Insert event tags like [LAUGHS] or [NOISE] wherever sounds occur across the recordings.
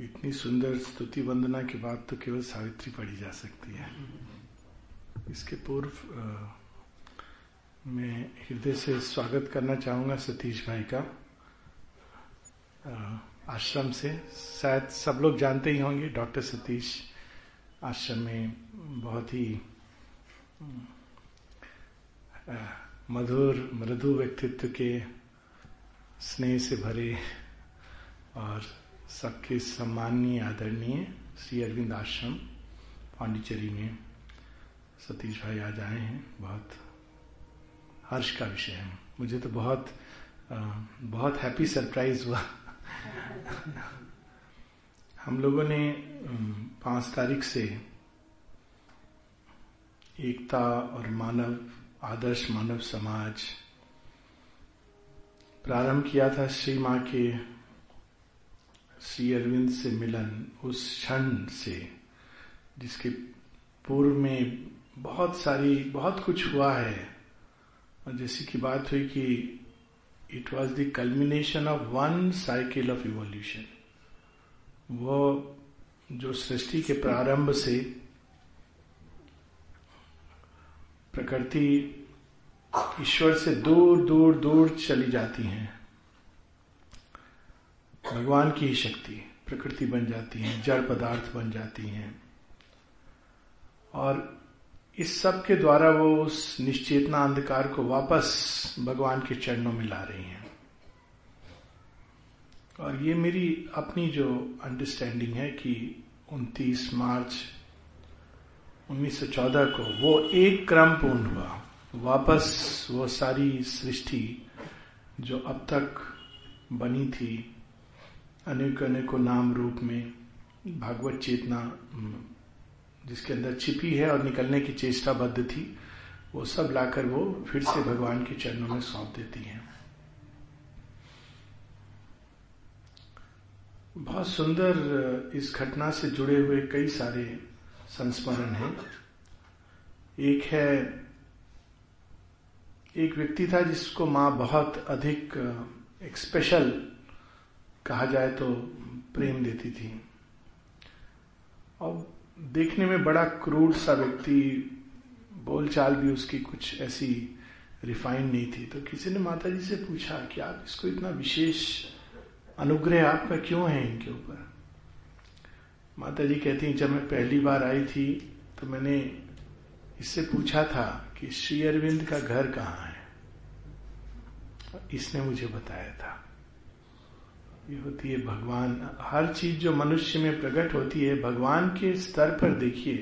इतनी सुंदर स्तुति वंदना के बाद तो केवल सावित्री पढ़ी जा सकती है। इसके पूर्व मैं हृदय से स्वागत करना चाहूँगा सतीश भाई का आश्रम से। शायद सब लोग जानते ही होंगे, डॉक्टर सतीश आश्रम में बहुत ही मधुर, मृदु व्यक्तित्व के स्नेह से भरे और सबके सम्माननीय आदरणीय श्री अरविंद आश्रम पांडिचेरी में सतीश भाई आज आए हैं। बहुत हर्ष का विषय है। मुझे तो बहुत बहुत हैप्पी सरप्राइज़ हुआ। हम लोगों ने पाँच तारीख से एकता और मानव, आदर्श मानव समाज प्रारंभ किया था श्री माँ के श्री अरविंद से मिलन उस क्षण से, जिसके पूर्व में बहुत सारी, बहुत कुछ हुआ है। और जैसी की बात हुई कि it was the culmination of one cycle of evolution वो जो सृष्टि के प्रारंभ से प्रकृति ईश्वर से दूर दूर दूर चली जाती हैं। भगवान की ही शक्ति प्रकृति बन जाती है, जड़ पदार्थ बन जाती हैं। और इस सब के द्वारा वो उस निश्चेतना अंधकार को वापस भगवान के चरणों में ला रही हैं। और ये मेरी अपनी जो अंडरस्टैंडिंग है कि 29 मार्च 1914 को वो एक क्रम पूर्ण हुआ। वापस वो सारी सृष्टि जो अब तक बनी थी अनेक अनेकों नाम रूप में भागवत चेतना जिसके अंदर छिपी है और निकलने की चेष्टा बद्ध थी, वो सब लाकर वो फिर से भगवान के चरणों में सौंप देती हैं। बहुत सुंदर इस घटना से जुड़े हुए कई सारे संस्मरण हैं। एक है, एक व्यक्ति था जिसको माँ बहुत अधिक एक स्पेशल कहा जाए तो प्रेम देती थी। और देखने में बड़ा क्रूर सा व्यक्ति, बोलचाल भी उसकी कुछ ऐसी रिफाइंड नहीं थी। तो किसी ने माता जी से पूछा कि आप इसको इतना विशेष अनुग्रह आपका क्यों है इनके ऊपर? माता जी कहती जब मैं पहली बार आई थी तो मैंने इससे पूछा था कि श्री अरविंद का घर कहाँ है। इसने मुझे बताया था। ये होती है भगवान। हर चीज़ जो मनुष्य में प्रकट होती है, भगवान के स्तर पर देखिए,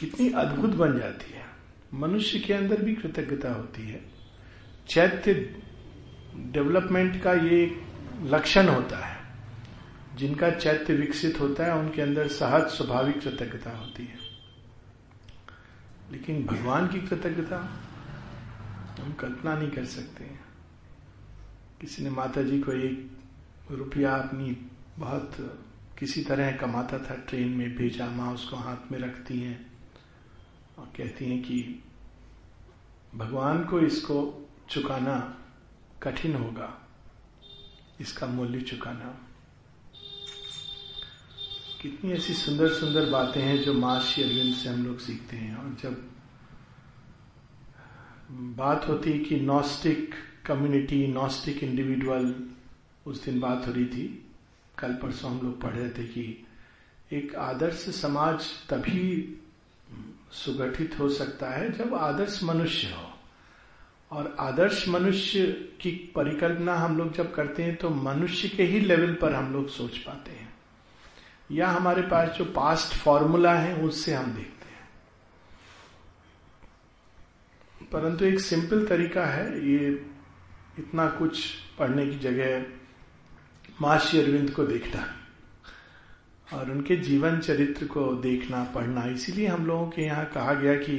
कितनी अद्भुत बन जाती है। मनुष्य के अंदर भी कृतज्ञता होती है। चैत्य डेवलपमेंट का ये लक्षण होता है। जिनका चैत्य विकसित होता है, उनके अंदर सहज स्वाभाविक कृतज्ञता होती है। लेकिन भगवान की कृतज्ञता हम कल्पना नहीं कर सकते किसी ने माता जी को एक रुपया अपनी बहुत किसी तरह कमाता था, ट्रेन में भेजा, माँ उसको हाथ में रखती हैं और कहती हैं कि भगवान को इसको चुकाना कठिन होगा, इसका मूल्य चुकाना। कितनी ऐसी सुंदर सुंदर बातें हैं जो माँ श्री अरविंद से हम लोग सीखते हैं। और जब बात होती है कि नॉस्टिक कम्युनिटी नॉस्टिक इंडिविजुअल उस दिन बात हो रही थी। कल परसों हम लोग पढ़ रहे थे कि एक आदर्श समाज तभी सुगठित हो सकता है जब आदर्श मनुष्य हो। और आदर्श मनुष्य की परिकल्पना हम लोग जब करते हैं तो मनुष्य के ही लेवल पर हम लोग सोच पाते हैं। या हमारे पास जो पास्ट फॉर्मूला है, उससे हम देखते हैं। परंतु एक सिंपल तरीका है, ये इतना कुछ पढ़ने की जगह माशी अरविंद को देखना और उनके जीवन चरित्र को देखना, पढ़ना। इसीलिए हम लोगों के यहाँ कहा गया कि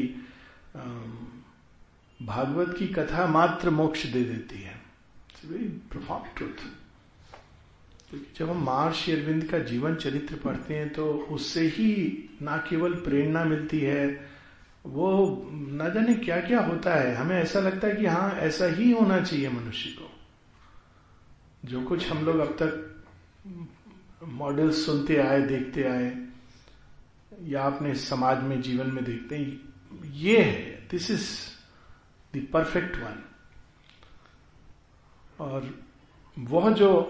भागवत की कथा मात्र मोक्ष दे देती है। वेरी ट्रूथ जब हम महर्षि अरविंद का जीवन चरित्र पढ़ते हैं तो उससे ही ना केवल प्रेरणा मिलती है, वो न जाने क्या क्या होता है। हमें ऐसा लगता है कि हाँ ऐसा ही होना चाहिए मनुष्य को। जो कुछ हम लोग अब तक मॉडल्स सुनते आए, देखते आए, या अपने समाज में, जीवन में देखते हैं, ये है this is the perfect one और वह जो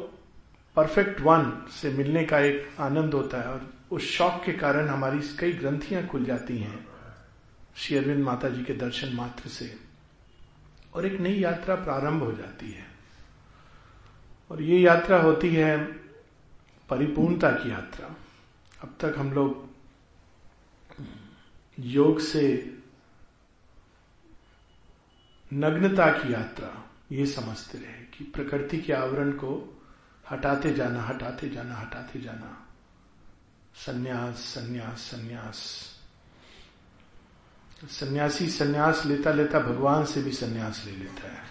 परफेक्ट वन से मिलने का एक आनंद होता है, और उस शौक के कारण हमारी कई ग्रंथियाँ खुल जाती हैं, श्री अरविंद माता जी के दर्शन मात्र से, और एक नई यात्रा प्रारंभ हो जाती है। और ये यात्रा होती है परिपूर्णता की यात्रा। अब तक हम लोग योग से नग्नता की यात्रा, ये समझते रहे कि प्रकृति के आवरण को हटाते जाना हटाते जाना हटाते जाना। सन्यास सन्यास सन्यास। सन्यासी सन्यास लेता लेता भगवान से भी सन्यास ले लेता है।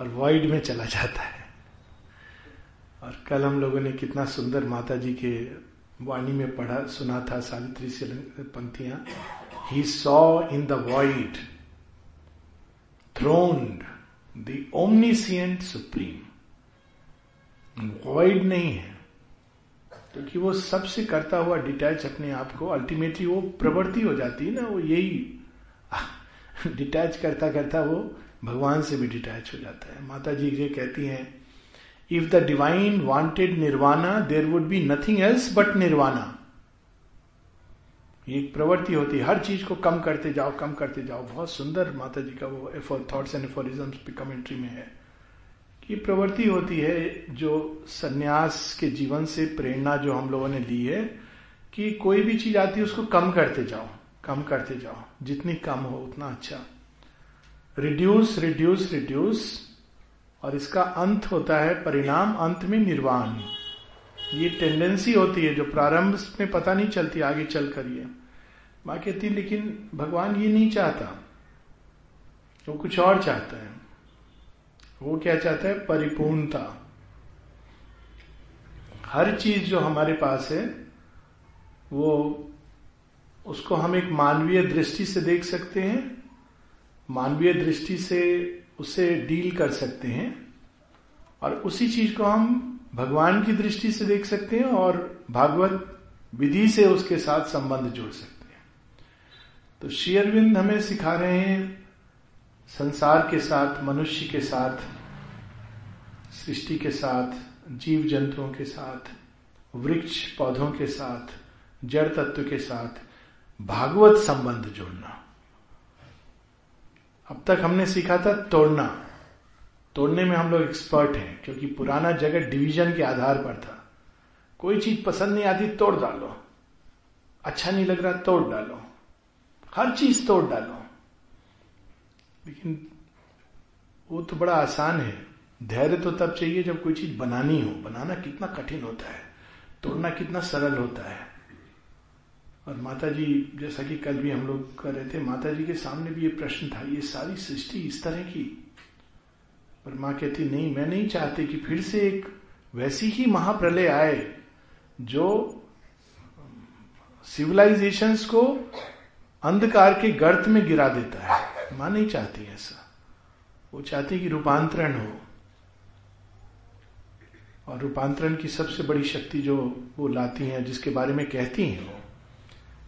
और वॉइड में चला जाता है। और कल हम लोगों ने कितना सुंदर माता जी के वाणी में पढ़ा, सुना था सावित्री से पंक्तियाँ। He saw in the void throned the omniscient supreme void नहीं है। क्योंकि वो सबसे करता हुआ डिटैच अपने आप को अल्टीमेटली वो प्रवृत्ति हो जाती है ना, वो यही। [LAUGHS] डिटैच करता करता वो भगवान से भी डिटैच हो जाता है। माता जी ये कहती हैं if the divine wanted nirvana there would be nothing else but nirvana एक प्रवृत्ति होती है। हर चीज़ को कम करते जाओ, कम करते जाओ। बहुत सुंदर माता जी का वो एफोर थॉट्स एंड एफोरिज्म कमेंट्री में है। कि प्रवृत्ति होती है जो सन्यास के जीवन से प्रेरणा जो हम लोगों ने ली है कि कोई भी चीज़ आती है, उसको कम करते जाओ, कम करते जाओ। जितनी कम हो, उतना अच्छा। रिड्यूस रिड्यूस रिड्यूस और इसका अंत होता है परिणाम अंत में निर्वाण। ये टेंडेंसी होती है जो प्रारंभ में पता नहीं चलती, आगे चल कर ये माँ कहती लेकिन भगवान ये नहीं चाहता। वो कुछ और चाहता है। वो क्या चाहता है? परिपूर्णता। हर चीज़ जो हमारे पास है, वो उसको हम एक मानवीय दृष्टि से देख सकते हैं मानवीय दृष्टि से उसे डील कर सकते हैं और उसी चीज़ को हम भगवान की दृष्टि से देख सकते हैं और भागवत विधि से उसके साथ संबंध जोड़ सकते हैं। तो शेयरविंद हमें सिखा रहे हैं संसार के साथ, मनुष्य के साथ, सृष्टि के साथ जीव जंतुओं के साथ, वृक्ष पौधों के साथ, जड़ तत्व के साथ, भागवत संबंध जोड़ना। अब तक हमने सीखा था तोड़ना। तोड़ने में हम लोग एक्सपर्ट हैं, क्योंकि पुराना जगत डिवीज़न के आधार पर था। कोई चीज़ पसंद नहीं आती, तोड़ डालो। अच्छा नहीं लग रहा, तोड़ डालो। हर चीज़ तोड़ डालो। लेकिन वो तो बड़ा आसान है। धैर्य तो तब चाहिए जब कोई चीज़ बनानी हो। बनाना कितना कठिन होता है। तोड़ना कितना सरल होता है। और माता जी जैसा कि कल भी हम लोग कर रहे थे माता जी के सामने भी ये प्रश्न था, ये सारी सृष्टि इस तरह की? पर माँ कहती, नहीं, मैं नहीं चाहती कि फिर से एक वैसी ही महाप्रलय आए, जो सिविलाइजेशंस को अंधकार के गर्त में गिरा देता है। माँ नहीं चाहती ऐसा। वो चाहती कि रूपांतरण हो। और रूपांतरण की सबसे बड़ी शक्ति जो वो लाती हैं, जिसके बारे में कहती हैं वो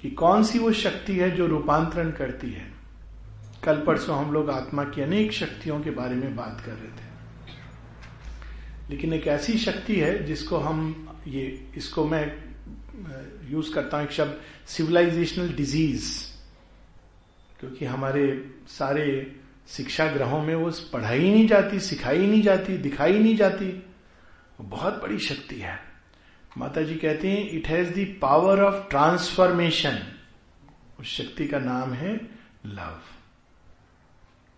कि कौन सी वो शक्ति है जो रूपांतरण करती है? कल परसों हम लोग आत्मा की अनेक शक्तियों के बारे में बात कर रहे थे। लेकिन एक ऐसी शक्ति है जिसको हम ये, इसको मैं यूज़ करता हूँ, एक शब्द सिविलाइजेशनल डिज़ीज़ क्योंकि हमारे सारे शिक्षा ग्रहों में वो पढ़ाई नहीं जाती, सिखाई नहीं जाती, दिखाई नहीं जाती। बहुत बड़ी शक्ति है। माता जी कहते हैं it has the power of transformation उस शक्ति का नाम है लव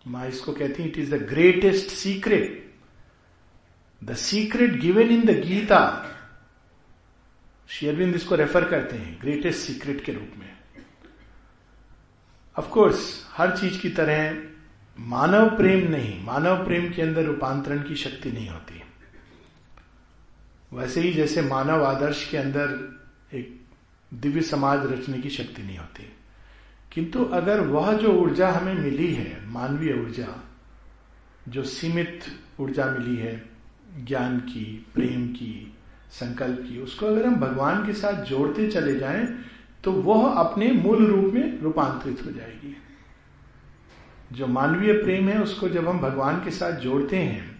माँ इसको कहती हैं it is the greatest secret the secret given in the Gita शेयरविंद इसको रेफर करते हैं ग्रेटेस्ट सीक्रेट के रूप में. ऑफ़ कोर्स हर चीज़ की तरह मानव प्रेम नहीं, मानव प्रेम के अंदर रूपांतरण की शक्ति नहीं होती। वैसे ही जैसे मानव आदर्श के अंदर एक दिव्य समाज रचने की शक्ति नहीं होती। किंतु अगर वह जो ऊर्जा हमें मिली है, मानवीय ऊर्जा, जो सीमित ऊर्जा मिली है, ज्ञान की, प्रेम की, संकल्प की, उसको अगर हम भगवान के साथ जोड़ते चले जाएँ तो वह अपने मूल रूप में रूपांतरित हो जाएगी। जो मानवीय प्रेम है, उसको जब हम भगवान के साथ जोड़ते हैं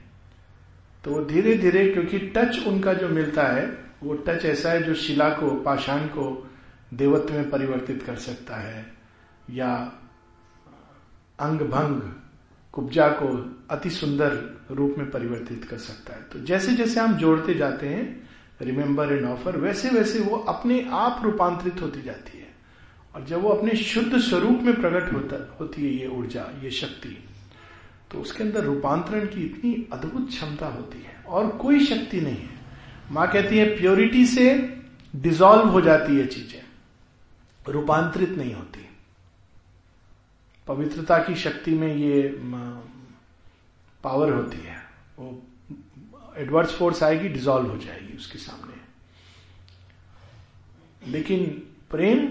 तो वो धीरे धीरे क्योंकि टच उनका जो मिलता है, वो टच ऐसा है जो शिला को, पाषाण को देवत्व में परिवर्तित कर सकता है। या अंग भंग, कुब्जा को अति सुंदर रूप में परिवर्तित कर सकता है। तो जैसे जैसे हम जोड़ते जाते हैं रिमेंबर एंड ऑफ़र वैसे वैसे वो अपने आप रूपांतरित होती जाती है। और जब वो अपने शुद्ध स्वरूप में प्रकट होता, होती है ये ऊर्जा, ये शक्ति। तो उसके अंदर रूपांतरण की इतनी अद्भुत क्षमता होती है और कोई शक्ति नहीं है। माँ कहती है, प्योरिटी से डिजॉल्व हो जाती है चीज़ें। रूपांतरित नहीं होती। पवित्रता की शक्ति में ये पावर होती है। वो एडवर्स फोर्स आएगी डिजॉल्व हो जाएगी उसके सामने। लेकिन प्रेम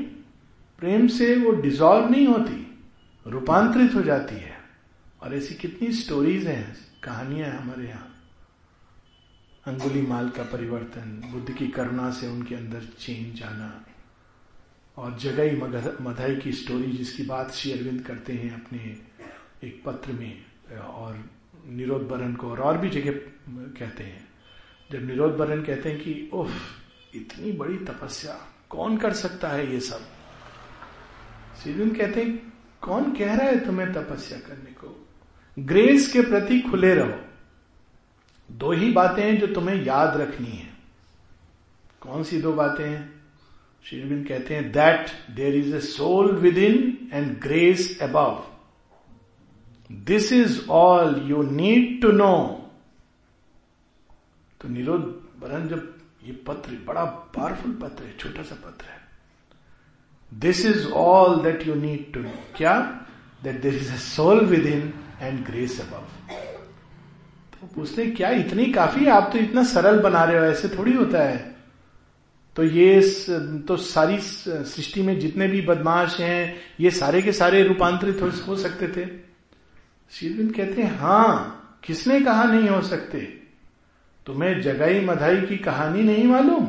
प्रेम से वो डिजॉल्व नहीं होती, रूपांतरित हो जाती है। और ऐसी कितनी स्टोरीज हैं कहानियाँ हैं हमारे यहाँ। अंगुली माल का परिवर्तन बुद्ध की करुणा से उनके अंदर चेंज आना और जगई मधाई की स्टोरी जिसकी बात श्री अरविंद करते हैं अपने एक पत्र में और निरोध बरन को और, और भी जगह कहते हैं। जब निरोध बरन कहते हैं कि उफ इतनी बड़ी तपस्या कौन कर सकता है ये सब? श्री कहते हैं कौन कह रहा है तुम्हें तपस्या करने को? ग्रेस के प्रति खुले रहो। दो ही बातें हैं जो तुम्हें याद रखनी है। कौन सी दो बातें हैं? श्रीविंद कहते हैं that there is a soul within and grace above this is all you need to know तो निरोध वरण जब ये पत्र, बड़ा पावरफुल पत्र है, छोटा सा पत्र है। This is all that you need to know क्या? That this is a soul within and grace above तो पूछते क्या इतनी काफ़ी? आप तो इतना सरल बना रहे हो ऐसे थोड़ी होता है। तो ये तो सारी सृष्टि में जितने भी बदमाश हैं ये सारे के सारे रूपांतरित हो, सकते थे। शीरविंद कहते हैं हाँ किसने कहा नहीं हो सकते? तुम्हें जगाई मधाई की कहानी नहीं मालूम?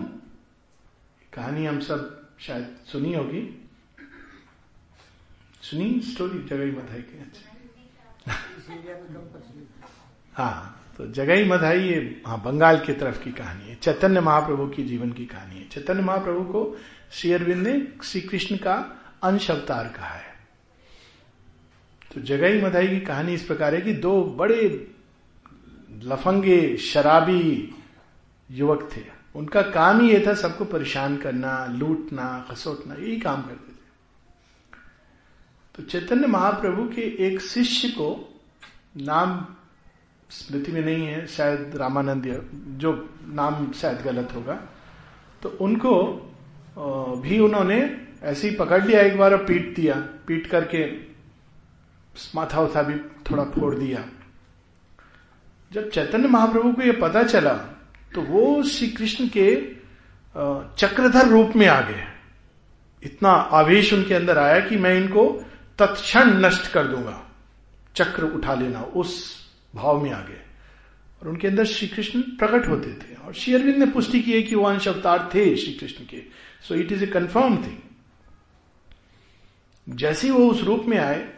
कहानी हम सब शायद सुनी होगी। सुनी स्टोरी जगाई मधाई की। हाँ तो जगई मधाई ये हाँ बंगाल की तरफ़ की कहानी है, चैतन्य महाप्रभु की जीवन की कहानी है। चैतन्य महाप्रभु को श्री अरविंद ने श्री कृष्ण का अंश अवतार कहा है। तो जगई मधाई की कहानी इस प्रकार है कि दो बड़े लफंगे, शराबी युवक थे। उनका काम ही ये था सबको परेशान करना, लूटना, खसोटना, यही काम करते थे। तो चैतन्य महाप्रभु के एक शिष्य को नाम स्मृति में नहीं है, शायद रामानंद जो नाम शायद गलत होगा। तो उनको भी उन्होंने ऐसे ही पकड़ लिया, एक बार पीट दिया। पीट करके माथा उथा भी थोड़ा फोड़ दिया। जब चैतन्य महाप्रभु को यह पता चला तो वो श्री कृष्ण के चक्रधर रूप में आ गए। इतना आवेश उनके अंदर आया कि मैं इनको तत्क्षण नष्ट कर दूँगा। चक्र उठा लेना, उस भाव में आ गए और उनके अंदर श्री कृष्ण प्रकट होते थे। और श्री अरविंद ने पुष्टि की है कि वो अंश अवतार थे श्री कृष्ण के। So it is a confirm thing जैसे वो उस रूप में आए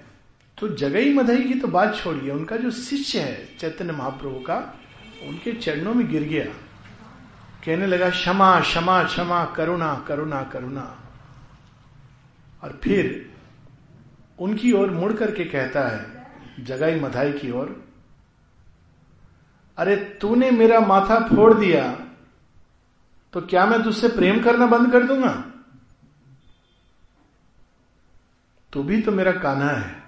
तो जगई मधई की तो बात छोड़िए, उनका जो शिष्य है, चैतन्य महाप्रभु का, उनके चरणों में गिर गया। कहने लगा, क्षमा क्षमा क्षमा, करुणा करुणा करुणा। और फिर उनकी ओर मुड़ करके कहता है जगाई मधाई की ओर। अरे, तूने मेरा माथा फोड़ दिया तो क्या मैं तुझसे प्रेम करना बंद कर दूँगा? तू भी तो मेरा कान्हा है।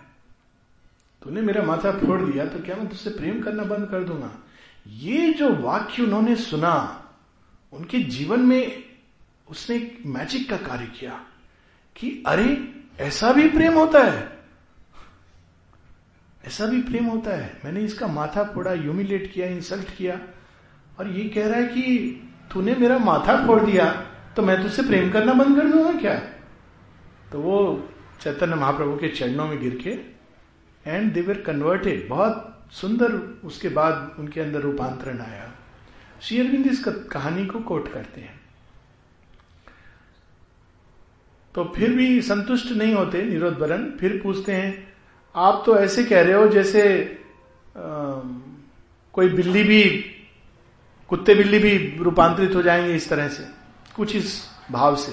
तूने मेरा माथा फोड़ दिया तो क्या मैं तुझसे प्रेम करना बंद कर दूँगा? ये जो वाक्य उन्होंने सुना, उनके जीवन में उसने मैजिक का कार्य किया, कि अरे, ऐसा भी प्रेम होता है। ऐसा भी प्रेम होता है। मैंने इसका माथा फोड़ा ह्यूमिलेट किया इंसल्ट किया। और ये कह रहा है कि तूने मेरा माथा फोड़ दिया तो मैं तुझसे प्रेम करना बंद कर दूँगा क्या? तो वो चैतन्य महाप्रभु के चरणों में गिर के एंड दे वर कन्वर्टेड बहुत सुंदर उसके बाद उनके अंदर रूपांतरण आया। श्री अरविंद इस कहानी को कोट करते हैं। तो फिर भी संतुष्ट नहीं होते, निरोध बरन। फिर पूछते हैं आप तो ऐसे कह रहे हो जैसे आ, कोई बिल्ली भी कुत्ते बिल्ली भी रूपांतरित हो जाएँगे इस तरह से कुछ इस भाव से।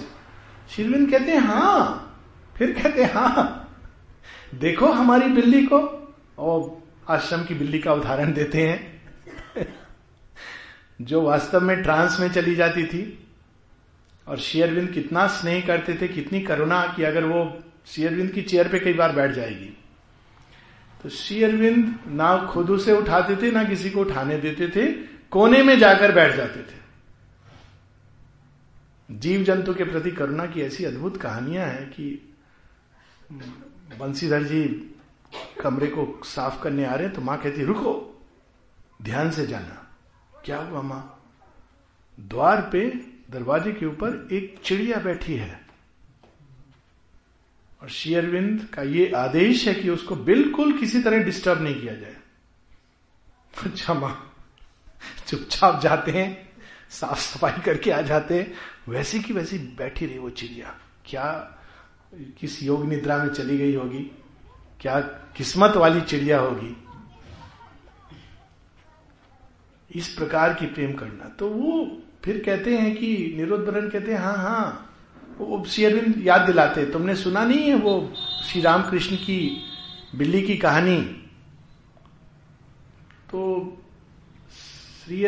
शिरविंद कहते हैं हाँ फिर कहते हैं हाँ देखो हमारी बिल्ली को। और आश्रम की बिल्ली का उदाहरण देते हैं जो वास्तव में ट्रांस में चली जाती थी। और शेयरविंद कितना स्नेह करते थे कितनी करुणा कि अगर वो शेयरविंद की चेयर पे कई बार बैठ जाएगी। तो शेयरविंद ना खुद उसे उठाते थे, ना किसी को उठाने देते थे, कोने में जाकर बैठ जाते थे। जीव जंतु के प्रति करुणा की ऐसी अद्भुत कहानियाँ हैं कि बंसीधर जी कमरे को साफ़ करने आ रहे हैं तो माँ कहती रुको, ध्यान से जाना। क्या हुआ माँ? द्वार पे, दरवाजे के ऊपर एक चिड़िया बैठी है। और शेयरविंद का ये आदेश है कि उसको बिल्कुल किसी तरह डिस्टर्ब नहीं किया जाए। अच्छा माँ, चुपचाप जाते हैं साफ़ सफ़ाई करके आ जाते हैं, वैसी की वैसी बैठी रही वो चिड़िया। क्या किस योग निद्रा में चली गई होगी? क्या किस्मत वाली चिड़िया होगी? इस प्रकार की प्रेम करना। तो वो फिर कहते हैं कि निरोध कहते हैं हाँ हाँ वो शेयरविंद याद दिलाते तुमने सुना नहीं है वो श्री रामकृष्ण की, बिल्ली की कहानी? तो श्री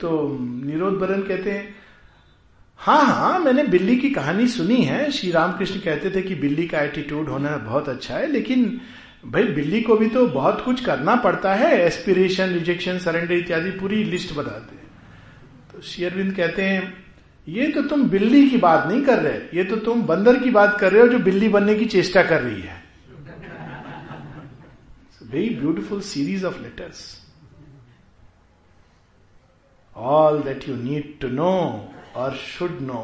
तो निरोध बरन कहते हैं हाँ हाँ मैंने बिल्ली की कहानी सुनी है। श्री रामकृष्ण कहते थे कि बिल्ली का एटीट्यूड होना बहुत अच्छा है, लेकिन भाई बिल्ली को भी तो बहुत कुछ करना पड़ता है। एस्पिरेशन रिजेक्शन सरेंडर इत्यादि पूरी लिस्ट बताते हैं तो शेयरविंद कहते हैं ये तो तुम बिल्ली की बात नहीं कर रहे, ये तो तुम बंदर की बात कर रहे हो जो बिल्ली बनने की चेष्टा कर रही है। Very beautiful series of letters all that you need to know और should know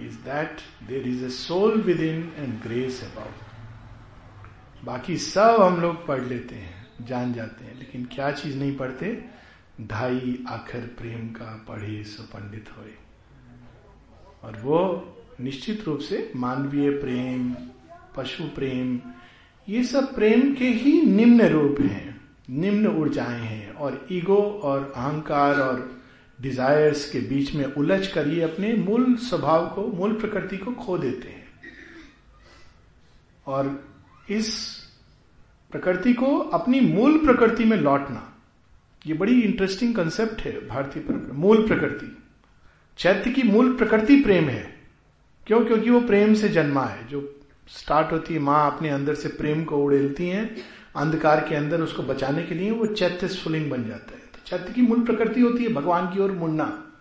is that there is a soul within and grace about बाकी सब हम लोग पढ़ लेते हैं, जान जाते हैं, लेकिन क्या चीज़ नहीं पढ़ते? ढाई आखिर प्रेम का पढ़े सो पंडित होए। और वो निश्चित रूप से मानवीय प्रेम, पशु प्रेम, ये सब प्रेम के ही निम्न रूप हैं, निम्न ऊर्जाएँ हैं। और ईगो और अहंकार और डिजायर्स के बीच में उलझ कर ये अपने मूल स्वभाव को, मूल प्रकृति को खो देते हैं। और इस प्रकृति को अपनी मूल प्रकृति में लौटना, ये बड़ी इंटरेस्टिंग कंसेप्ट है, भारतीय मूल प्रकृति। चैत्य की मूल प्रकृति प्रेम है। क्यों? क्योंकि वो प्रेम से जन्मा है। जो स्टार्ट होती है, माँ अपने अंदर से प्रेम को उड़ेलती है, अंधकार के अंदर उसको बचाने के लिए वो चैत्य स्फुलिंग बन जाता है। तो चैत्य की मूल प्रकृति होती है भगवान की ओर मुड़ना।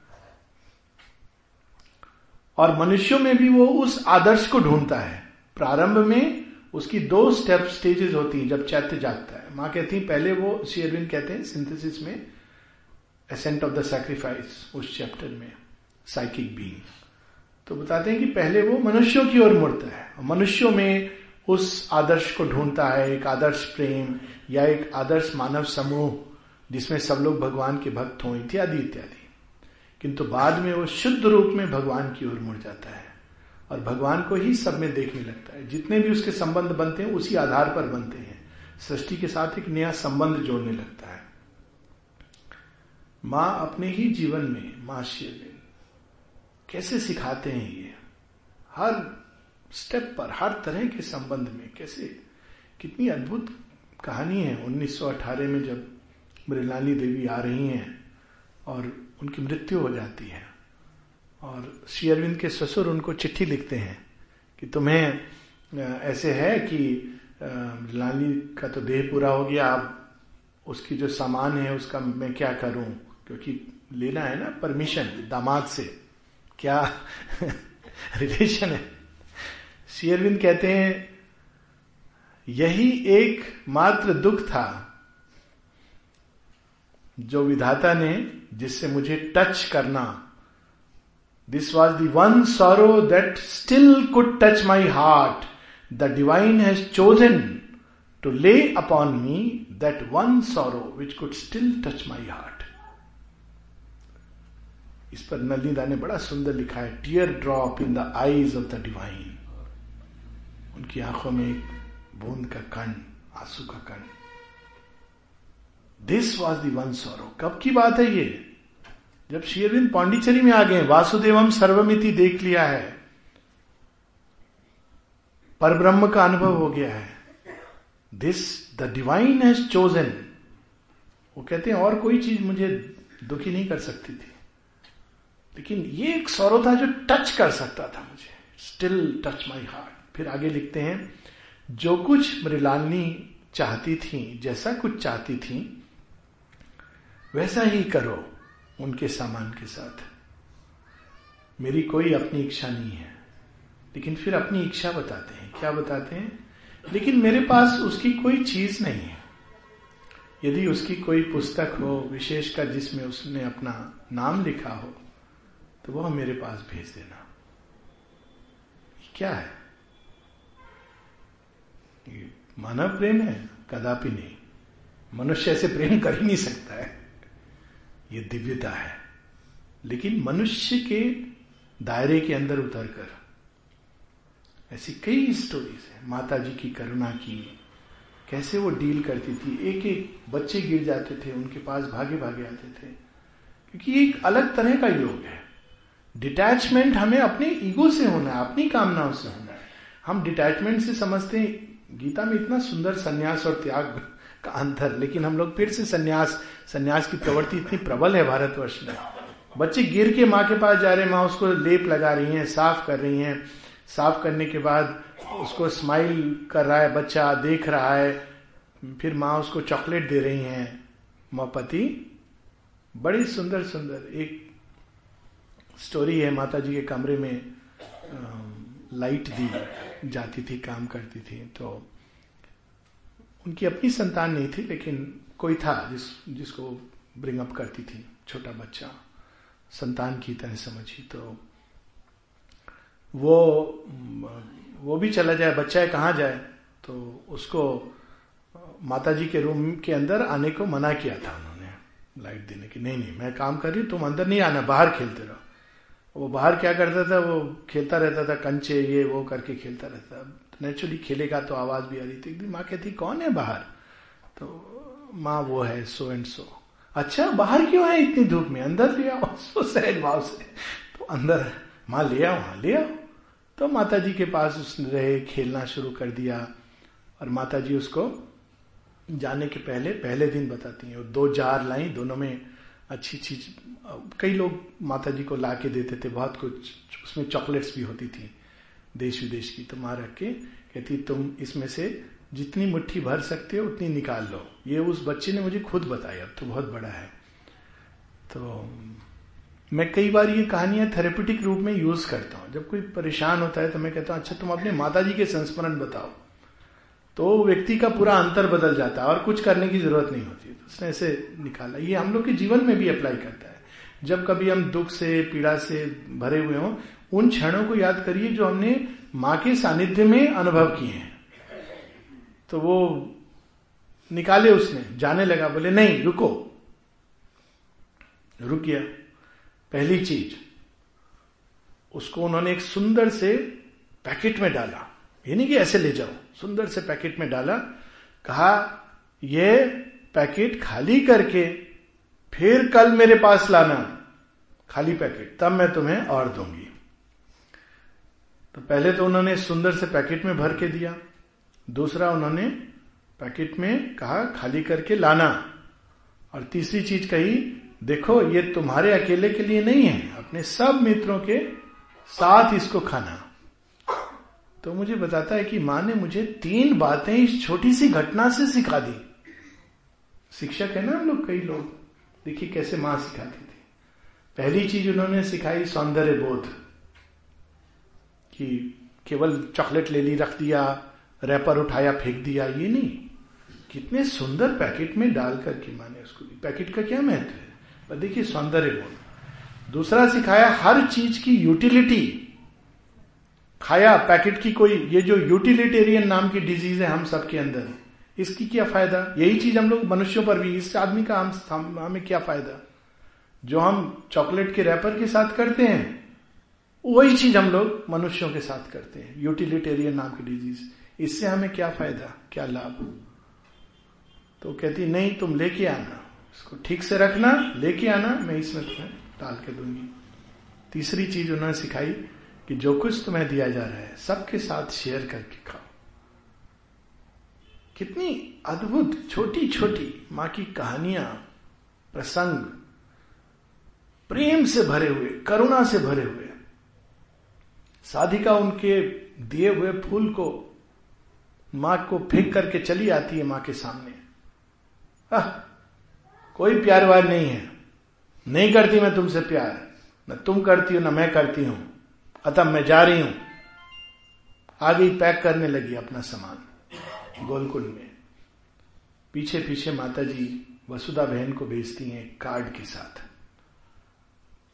और मनुष्यों में भी वो उस आदर्श को ढूंढता है। प्रारंभ में उसकी दो स्टेप स्टेजेस होती हैं जब चैत्य जागता है। माँ कहती है, पहले वो श्री अरविंद कहते हैं सिंथेसिस में एसेंट ऑफ़ द सेक्रीफाइस उस चैप्टर में। साइकिक बींग तो बताते हैं कि पहले वो मनुष्यों की ओर मुड़ता है। मनुष्यों में उस आदर्श को ढूंढता है, एक आदर्श प्रेम या एक आदर्श मानव समूह, जिसमें सब लोग भगवान के भक्त हों, इत्यादि इत्यादि। किंतु बाद में वो शुद्ध रूप में भगवान की ओर मुड़ जाता है और भगवान को ही सब में देखने लगता है। जितने भी उसके संबंध बनते हैं, उसी आधार पर बनते हैं। सृष्टि के साथ एक नया संबंध जोड़ने लगता है। माँ अपने ही जीवन में, माँ शेरविन कैसे सिखाते हैं ये? हर स्टेप पर, हर तरह के संबंध में कैसे? कितनी अद्भुत कहानी है। 1918 में जब मृलानी देवी आ रही हैं और उनकी मृत्यु हो जाती है और श्री अरविंद के ससुर उनको चिट्ठी लिखते हैं कि तुम्हें ऐसे है कि लाली का तो देह पूरा हो गया, अब उसकी जो सामान है उसका मैं क्या करूँ? क्योंकि लेना है ना परमिशन दामाद से। क्या [LAUGHS] रिलेशन है? शेयरविंद कहते हैं, यही एक मात्र दुख था जो विधाता ने जिससे मुझे टच करना। This was the one sorrow that still could touch my heart the divine has chosen to lay upon me that one sorrow which could still touch my heart इस पर नलिदा ने बड़ा सुंदर लिखा है teardrop in the eyes of the divine उनकी आँखों में एक बूंद का कण, आँसू का कण। दिस वॉज़ दी वन सोरो कब की बात है ये? जब शेरविंद पांडिचेरी में आ गए, वासुदेवम सर्वमिति देख लिया है। पर ब्रह्म का अनुभव हो गया है। This the divine has chosen वो कहते हैं, और कोई चीज़ मुझे दुखी नहीं कर सकती थी। लेकिन ये एक सौरव था जो टच कर सकता था मुझे। स्टिल टच माई हार्ट फिर आगे लिखते हैं, जो कुछ मृलानी चाहती थी, जैसा कुछ चाहती थी, वैसा ही करो उनके सामान के साथ। मेरी कोई अपनी इच्छा नहीं है। लेकिन फिर अपनी इच्छा बताते हैं। क्या बताते हैं? लेकिन मेरे पास उसकी कोई चीज़ नहीं है। यदि उसकी कोई पुस्तक हो, विशेष का जिसमें उसने अपना नाम लिखा हो तो वह मेरे पास भेज देना। क्या है? ये मानव प्रेम है, कदापि नहीं। मनुष्य ऐसे प्रेम कर ही नहीं सकता है। ये दिव्यता है। लेकिन मनुष्य के दायरे के अंदर उतरकर, ऐसी कई स्टोरीज है। माता जी की करुणा की, कैसे वो डील करती थी। एक एक बच्चे गिर जाते थे, उनके पास भागे भागे आते थे। क्योंकि एक अलग तरह का योग है। डिटैचमेंट हमें अपने ईगो से होना है, अपनी कामनाओं से होना है। हम डिटैचमेंट से समझते हैं, गीता में इतना सुंदर संन्यास और त्याग का अंतर, लेकिन हम लोग फिर से संन्यास संन्यास की प्रवृत्ति इतनी प्रबल है भारतवर्ष में। बच्चे गिर के माँ के पास जा रहे हैं, माँ उसको लेप लगा रही हैं, साफ़ कर रही हैं। साफ़ करने के बाद उसको स्माइल कर रहा है, बच्चा देख रहा है। फिर माँ उसको चॉकलेट दे रही हैं। माँ पति बड़ी सुंदर सुंदर एक स्टोरी है माता जी के कमरे में लाइट दी जाती थी, काम करती थी तो उनकी अपनी संतान नहीं थी, लेकिन कोई था जिस, जिसको ब्रिंग अप करती थी, छोटा बच्चा। संतान की तरह समझी तो वो वो भी चला जाए, बच्चा है, कहाँ जाए? तो उसको माता जी के रूम के अंदर आने को मना किया था उन्होंने, लाइट देने की नहीं नहीं, मैं काम कर रही हूँ, तुम अंदर नहीं आना, बाहर खेलते रहो। वो बाहर क्या करता था? वो खेलता रहता था, कंचे, ये, वो करके खेलता रहता था। नेचुरली खेलेगा तो आवाज़ भी आ रही थी। माँ कहती, कौन है बाहर? तो माँ, वो है सो एंड सो। अच्छा बाहर क्यों है इतनी धूप में? अंदर ले आओ। [LAUGHS] सो सहज भाव से। तो अंदर माँ, ले आओ हाँ ले आओ। तो माता जी के पास उसने रहे, खेलना शुरू कर दिया। और माता जी उसको जाने के पहले पहले दिन बताती हैं। दो जार लाई, दोनों में अच्छी चीज़ कई लोग माता जी को ला के देते थे, बहुत कुछ। उसमें चॉकलेट्स भी होती थी देश विदेश की। तो माँ रख के कहती, तुम इसमें से जितनी मुट्ठी भर सकते हो, उतनी निकाल लो। ये उस बच्चे ने मुझे खुद बताया, अब तो बहुत बड़ा है। तो मैं कई बार ये कहानियाँ थेरेपेटिक रूप में यूज़ करता हूँ। जब कोई परेशान होता है तो मैं कहता हूँ अच्छा तुम अपने माता जी के संस्मरण बताओ। तो व्यक्ति का पूरा अंतर बदल जाता है और कुछ करने की ज़रूरत नहीं होती। तो उसने ऐसे निकाला। ये हम लोग के जीवन में भी अप्लाई करता है। जब कभी हम दुख से, पीड़ा से भरे हुए हों, उन क्षणों को याद करिए जो हमने माँ के सानिध्य में अनुभव किए हैं। तो वो निकाले उसने, जाने लगा, बोले, नहीं, रुको। रुक गया पहली चीज़, उसको उन्होंने एक सुंदर से पैकेट में डाला। ये नहीं कि ऐसे ले जाओ। सुंदर से पैकेट में डाला, कहा, ये पैकेट खाली करके फिर कल मेरे पास लाना। खाली पैकेट, तब मैं तुम्हें और दूँगी। तो पहले तो उन्होंने सुंदर से पैकेट में भर के दिया। दूसरा उन्होंने पैकेट में कहा, खाली करके लाना। और तीसरी चीज़ कही, देखो, ये तुम्हारे अकेले के लिए नहीं है, अपने सब मित्रों के साथ इसको खाना। तो मुझे बताता है कि माँ ने मुझे तीन बातें इस छोटी सी घटना से सिखा दी। शिक्षक है ना हम लोग, कई लोग। देखिए कैसे माँ सिखाती थी। पहली चीज़ उन्होंने सिखाई सौंदर्य बोध, कि केवल चॉकलेट ले ली, रख दिया, रैपर उठाया, फेंक दिया, ये नहीं। कितने सुंदर पैकेट में डाल करके माने उसको पैकेट का क्या महत्व है? देखिए सौंदर्य बोध। दूसरा सिखाया हर चीज़ की यूटिलिटी। खाया, पैकेट की कोई, ये जो यूटिलिटेरियन नाम की डिज़ीज़ है हम सबके अंदर, इसकी क्या फ़ायदा? यही चीज़ हम लोग मनुष्यों पर भी, इस आदमी का हम, हमें क्या फ़ायदा? जो हम चॉकलेट के रैपर के साथ करते हैं, वही चीज़ हम लोग मनुष्यों के साथ करते हैं, यूटिलिटेरियन नाम की डिज़ीज़ इससे हमें क्या फ़ायदा, क्या लाभ? तो कहती, नहीं, तुम लेके आना, इसको ठीक से रखना, लेके आना, मैं इसमें डाल के दूँगी। तीसरी चीज़ उन्होंने सिखाई कि जो कुछ तुम्हें दिया जा रहा है सबके साथ शेयर करके खाओ। कितनी अद्भुत छोटी छोटी माँ की कहानियाँ प्रसंग प्रेम से भरे हुए करुणा से भरे हुए। साधिका उनके दिए हुए फूल को माँ को फेंक करके चली आती है माँ के सामने। आ, कोई प्यार वार नहीं है। नहीं करती मैं तुमसे प्यार। न तुम करती हो ना मैं करती हूँ। अतः मैं जा रही हूँ। आगे पैक करने लगी अपना सामान, गोलकुंड में। पीछे पीछे माता जी वसुधा बहन को भेजती हैं कार्ड के साथ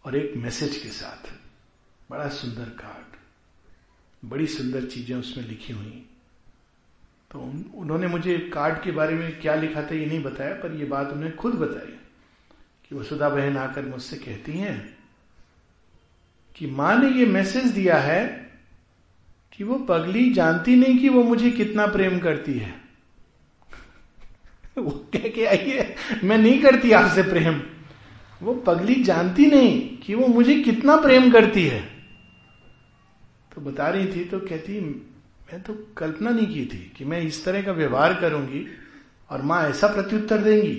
और एक मैसेज के साथ। बड़ा सुंदर कार्ड, बड़ी सुंदर चीज़ें उसमें लिखी हुई। तो उन्होंने मुझे कार्ड के बारे में क्या लिखा था ये नहीं बताया, पर ये बात उन्होंने खुद बताई कि वसुधा बहन आकर मुझसे कहती हैं कि माँ ने ये मैसेज दिया है कि वो पगली जानती नहीं कि वो मुझे कितना प्रेम करती है। [LAUGHS] वो कह के आई है, मैं नहीं करती आपसे प्रेम। वो पगली जानती नहीं कि वो मुझे कितना प्रेम करती है। तो बता रही थी तो कहती, मैं तो कल्पना नहीं की थी कि मैं इस तरह का व्यवहार करूँगी और माँ ऐसा प्रत्युत्तर देंगी।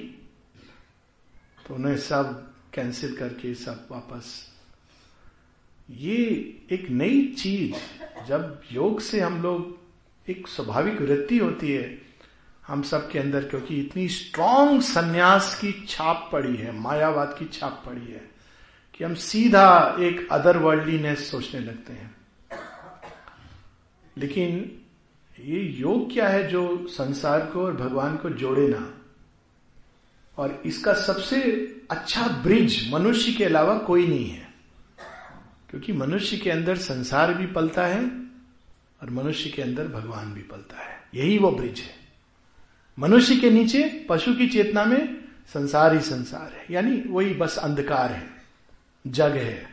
तो उन्हें सब कैंसिल करके सब वापस ये एक नई चीज़, जब योग से हम लोग एक स्वाभाविक वृत्ति होती है, हम सब के अंदर, क्योंकि इतनी स्ट्रांग सन्यास की छाप पड़ी है, मायावाद की छाप पड़ी है, कि हम सीधा एक अदर वर्ल्डलीनेस सोचने लगते हैं। लेकिन ये योग क्या है जो संसार को और भगवान को जोड़े ना? और इसका सबसे अच्छा ब्रिज मनुष्य के अलावा कोई नहीं है। क्योंकि मनुष्य के अंदर संसार भी पलता है और मनुष्य के अंदर भगवान भी पलता है। यही वो ब्रिज है। मनुष्य के नीचे पशु की चेतना में संसार ही संसार है। यानी वही बस अंधकार है, जग है।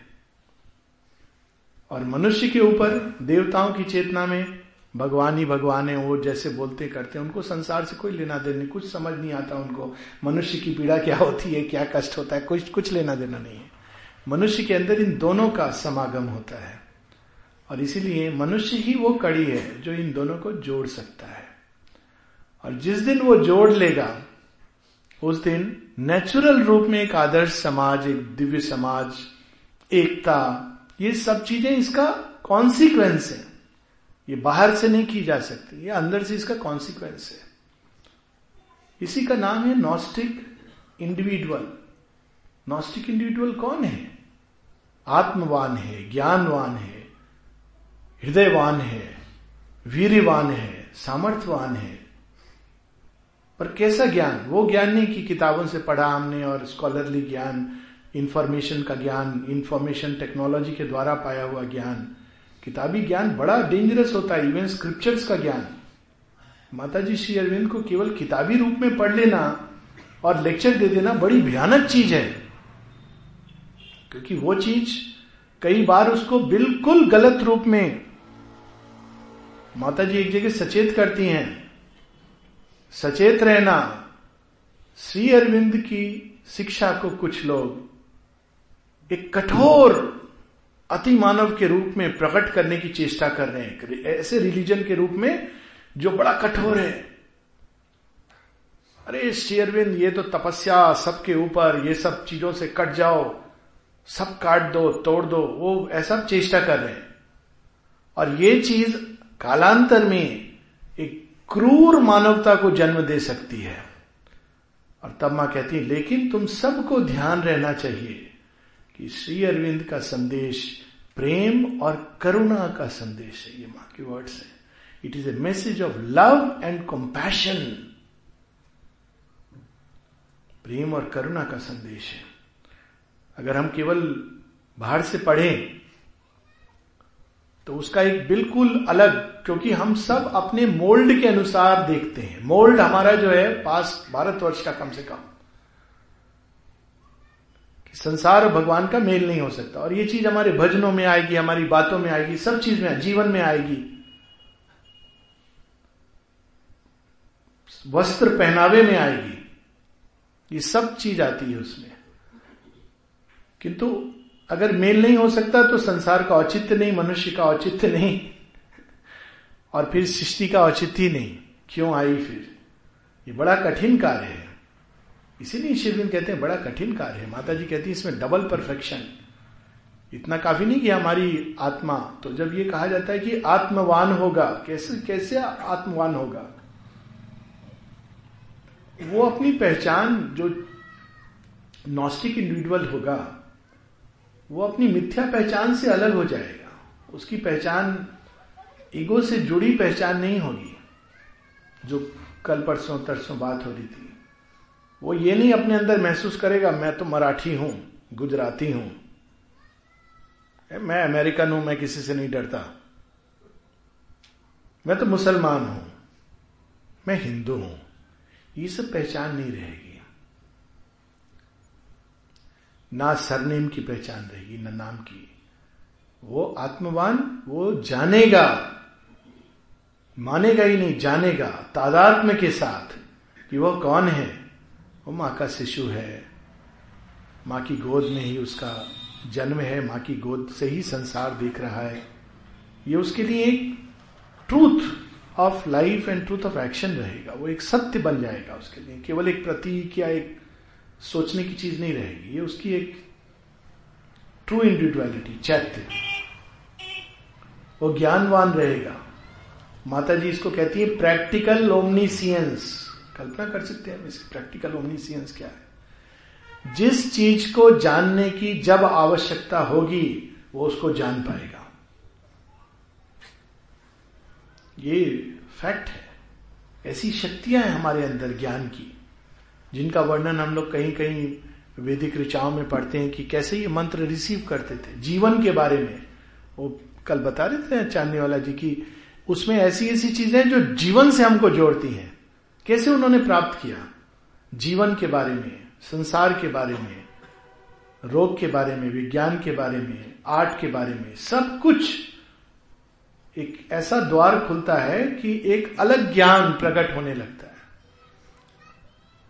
और मनुष्य के ऊपर देवताओं की चेतना में भगवान ही भगवान है, वो जैसे बोलते करते हैं, उनको संसार से कोई लेना देना कुछ समझ नहीं आता उनको। मनुष्य की पीड़ा क्या होती है, क्या कष्ट होता है, कुछ कुछ लेना देना नहीं है। मनुष्य के अंदर इन दोनों का समागम होता है। और इसीलिए मनुष्य ही वो कड़ी है जो इन दोनों को जोड़ सकता है। और जिस दिन वो जोड़ लेगा, उस दिन नेचुरल रूप में एक आदर्श समाज, एक दिव्य समाज, एकता, ये सब चीज़ें इसका कॉन्सिक्वेंस है। ये बाहर से नहीं की जा सकती, ये अंदर से इसका कॉन्सिक्वेंस है। इसी का नाम है नॉस्टिक इंडिविजुअल नॉस्टिक इंडिविजुअल कौन है? आत्मवान है, ज्ञानवान है, हृदयवान है वीरवान है, सामर्थ्यवान है। पर कैसा ज्ञान? वो ज्ञान नहीं कि किताबों से पढ़ा हमने और स्कॉलरली ज्ञान इंफॉर्मेशन का ज्ञान इंफॉर्मेशन टेक्नोलॉजी के द्वारा पाया हुआ ज्ञान। किताबी ज्ञान बड़ा डेंजरस होता है इवन स्क्रिप्चर्स का ज्ञान। माता जी श्री अरविंद को केवल किताबी रूप में पढ़ लेना और लेक्चर दे देना बड़ी भयानक चीज़ है। क्योंकि वो चीज़ कई बार उसको बिल्कुल गलत रूप में माता जी एक जगह सचेत करती हैं। सचेत रहना, श्री अरविंद की शिक्षा को कुछ लोग एक कठोर अति मानव के रूप में प्रकट करने की चेष्टा कर रहे हैं। ऐसे रिलीजन के रूप में जो बड़ा कठोर है। अरे श्री अरविंद, ये तो तपस्या सबके ऊपर, ये सब चीज़ों से कट जाओ। सब काट दो, तोड़ दो, वो ऐसा चेष्टा कर रहे हैं। और ये चीज़ कालांतर में एक क्रूर मानवता को जन्म दे सकती है। और तब माँ कहती है, लेकिन तुम सबको ध्यान रहना चाहिए कि श्री अरविंद का संदेश प्रेम और करुणा का संदेश है, ये माँ के वर्ड्स है। It is a message of love and compassion प्रेम और करुणा का संदेश है। अगर हम केवल बाहर से पढ़ें तो उसका एक बिल्कुल अलग, क्योंकि हम सब अपने मोल्ड के अनुसार देखते हैं। मोल्ड हमारा जो है, पास भारत वर्ष का कम से कम। कि संसार और भगवान का मेल नहीं हो सकता। और ये चीज़ हमारे भजनों में आएगी, हमारी बातों में आएगी, सब चीज़ में, जीवन में आएगी। वस्त्र पहनावे में आएगी। ये सब चीज़ आती है उसमें। किंतु अगर मेल नहीं हो सकता तो संसार का औचित्य नहीं, मनुष्य का औचित्य नहीं, और फिर सृष्टि का औचित्य नहीं। क्यों आई फिर? ये बड़ा कठिन कार्य है। इसीलिए शिवलिंग कहते हैं, बड़ा कठिन कार्य है। माता जी कहती है, इसमें डबल परफेक्शन इतना काफ़ी नहीं कि हमारी आत्मा तो जब ये कहा जाता है कि आत्मवान होगा, कैसे कैसे आत्मवान होगा? वो अपनी पहचान जो नॉस्टिक इंडिविजुअल होगा वो अपनी मिथ्या पहचान से अलग हो जाएगा। उसकी पहचान, ईगो से जुड़ी पहचान नहीं होगी, जो कल, परसों, तरसों बात हो रही थी। वो ये नहीं अपने अंदर महसूस करेगा, मैं तो मराठी हूँ, गुजराती हूँ। मैं अमेरिकन हूँ, मैं किसी से नहीं डरता। मैं तो मुसलमान हूँ, मैं हिंदू हूँ। ये सब पहचान नहीं रहेगी। ना सरनेम की पहचान रहेगी, ना नाम की। वो आत्मवान, वो जानेगा। मानेगा ही नहीं, जानेगा। तादात्म के साथ कि वह कौन है? वो माँ का शिशु है। माँ की गोद में ही उसका जन्म है। माँ की गोद से ही संसार देख रहा है। ये उसके लिए एक truth of life and truth of action रहेगा। वो एक सत्य बन जाएगा उसके लिए। केवल एक प्रतीक या एक सोचने की चीज़ नहीं रहेगी। ये उसकी एक ट्रू इंडिविजुअलिटी चैत्य। वो ज्ञानवान रहेगा। माता जी इसको कहती है प्रैक्टिकल ओमनीसियंस कल्पना कर सकते हैं इसकी प्रैक्टिकल ओमनीसियंस क्या है? जिस चीज़ को जानने की जब आवश्यकता होगी, वो उसको जान पाएगा। ये फैक्ट है। ऐसी शक्तियाँ हैं हमारे अंदर ज्ञान की। जिनका वर्णन हम लोग कहीं कहीं वैदिक ऋचाओं में पढ़ते हैं कि कैसे ये मंत्र रिसीव करते थे। जीवन के बारे में। वो कल बता रहे थे चांदनी वाला जी की उसमें ऐसी ऐसी चीज़ें जो जीवन से हमको जोड़ती हैं। कैसे उन्होंने प्राप्त किया? जीवन के बारे में, संसार के बारे में, रोग के बारे में, विज्ञान के बारे में, आर्ट के बारे में, सब कुछ एक ऐसा द्वार खुलता है कि एक अलग ज्ञान प्रकट होने लगता है।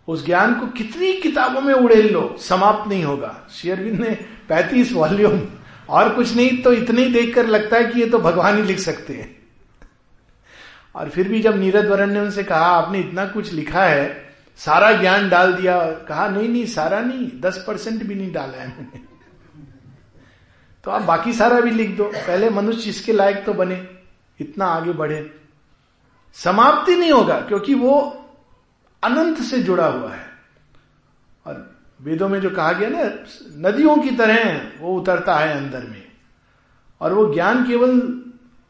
उस ज्ञान को कितनी किताबों में उड़ेल लो, समाप्त नहीं होगा। शेयरविंद ने पैंतीस वॉल्यूम और कुछ नहीं तो इतने ही देखकर लगता है कि ये तो भगवान ही लिख सकते हैं। और फिर भी जब नीरज वरण ने उनसे कहा, आपने इतना कुछ लिखा है, सारा ज्ञान डाल दिया, कहा, नहीं नहीं, सारा नहीं, दस परसेंट भी नहीं डाला है मैंने। तो आप बाकी सारा भी लिख दो। पहले मनुष्य इसके लायक तो बने, इतना आगे बढ़े। समाप्ति नहीं होगा, क्योंकि वो अनंत से जुड़ा हुआ है। और वेदों में जो कहा गया ना, नदियों की तरह वो उतरता है अंदर में। और वो ज्ञान केवल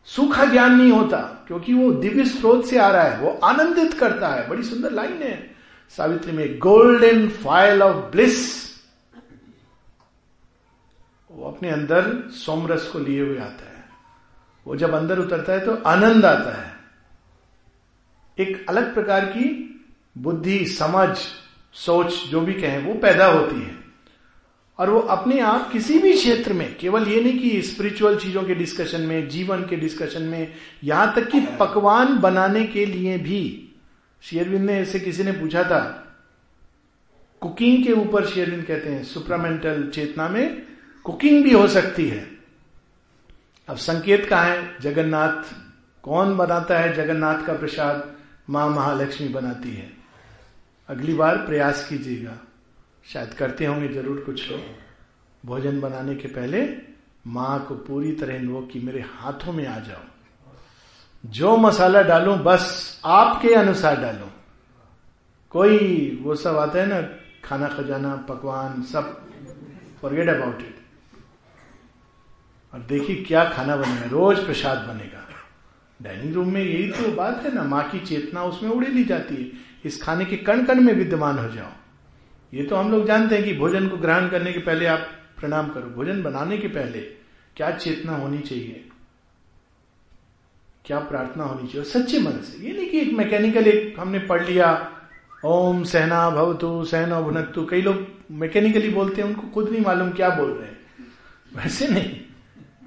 सूखा ज्ञान नहीं होता, क्योंकि वो दिव्य स्रोत से आ रहा है, वो आनंदित करता है। बड़ी सुंदर लाइन है। सावित्री में गोल्डन फ़ाइल ऑफ़ ब्लिस वो अपने अंदर सोमरस को लिए हुए आता है। वो जब अंदर उतरता है तो आनंद आता है। एक अलग प्रकार की बुद्धि, समझ, सोच, जो भी कहें, वो पैदा होती है। और वो अपने आप किसी भी क्षेत्र में, केवल ये नहीं कि स्पिरिचुअल चीज़ों के डिस्कशन में, जीवन के डिस्कशन में, यहाँ तक कि पकवान बनाने के लिए भी। शेयरविंद ने ऐसे किसी ने पूछा था, कुकिंग के ऊपर शेयरविंद कहते हैं सुप्रामेंटल चेतना में कुकिंग भी हो सकती है। अब संकेत कहा है? जगन्नाथ, कौन बनाता है जगन्नाथ का प्रसाद? माँ महालक्ष्मी बनाती है। अगली बार प्रयास कीजिएगा। शायद करते होंगे ज़रूर कुछ लोग। भोजन बनाने के पहले माँ को पूरी तरह इन्वोक की मेरे हाथों में आ जाओ। जो मसाला डालूं, बस आपके अनुसार डालूं। कोई वो सब आता है ना, खाना खजाना, पकवान, सब फॉरगेट अबाउट इट और देखिए क्या खाना बनेगा, रोज प्रसाद बनेगा। डाइनिंग रूम में यही तो बात है ना, माँ की चेतना उसमें उड़े ली जाती है। इस खाने के कण कण में विद्यमान हो जाओ ये तो हम लोग जानते हैं कि भोजन को ग्रहण करने के पहले आप प्रणाम करो। भोजन बनाने के पहले क्या चेतना होनी चाहिए? क्या प्रार्थना होनी चाहिए? सच्चे मन से। ये नहीं कि एक मैकेनिकल एक हमने पढ़ लिया, ओम सहना भवतु, सहना भुनकतु कई लोग मैकेनिकली बोलते हैं, उनको खुद नहीं मालूम क्या बोल रहे हैं। वैसे नहीं।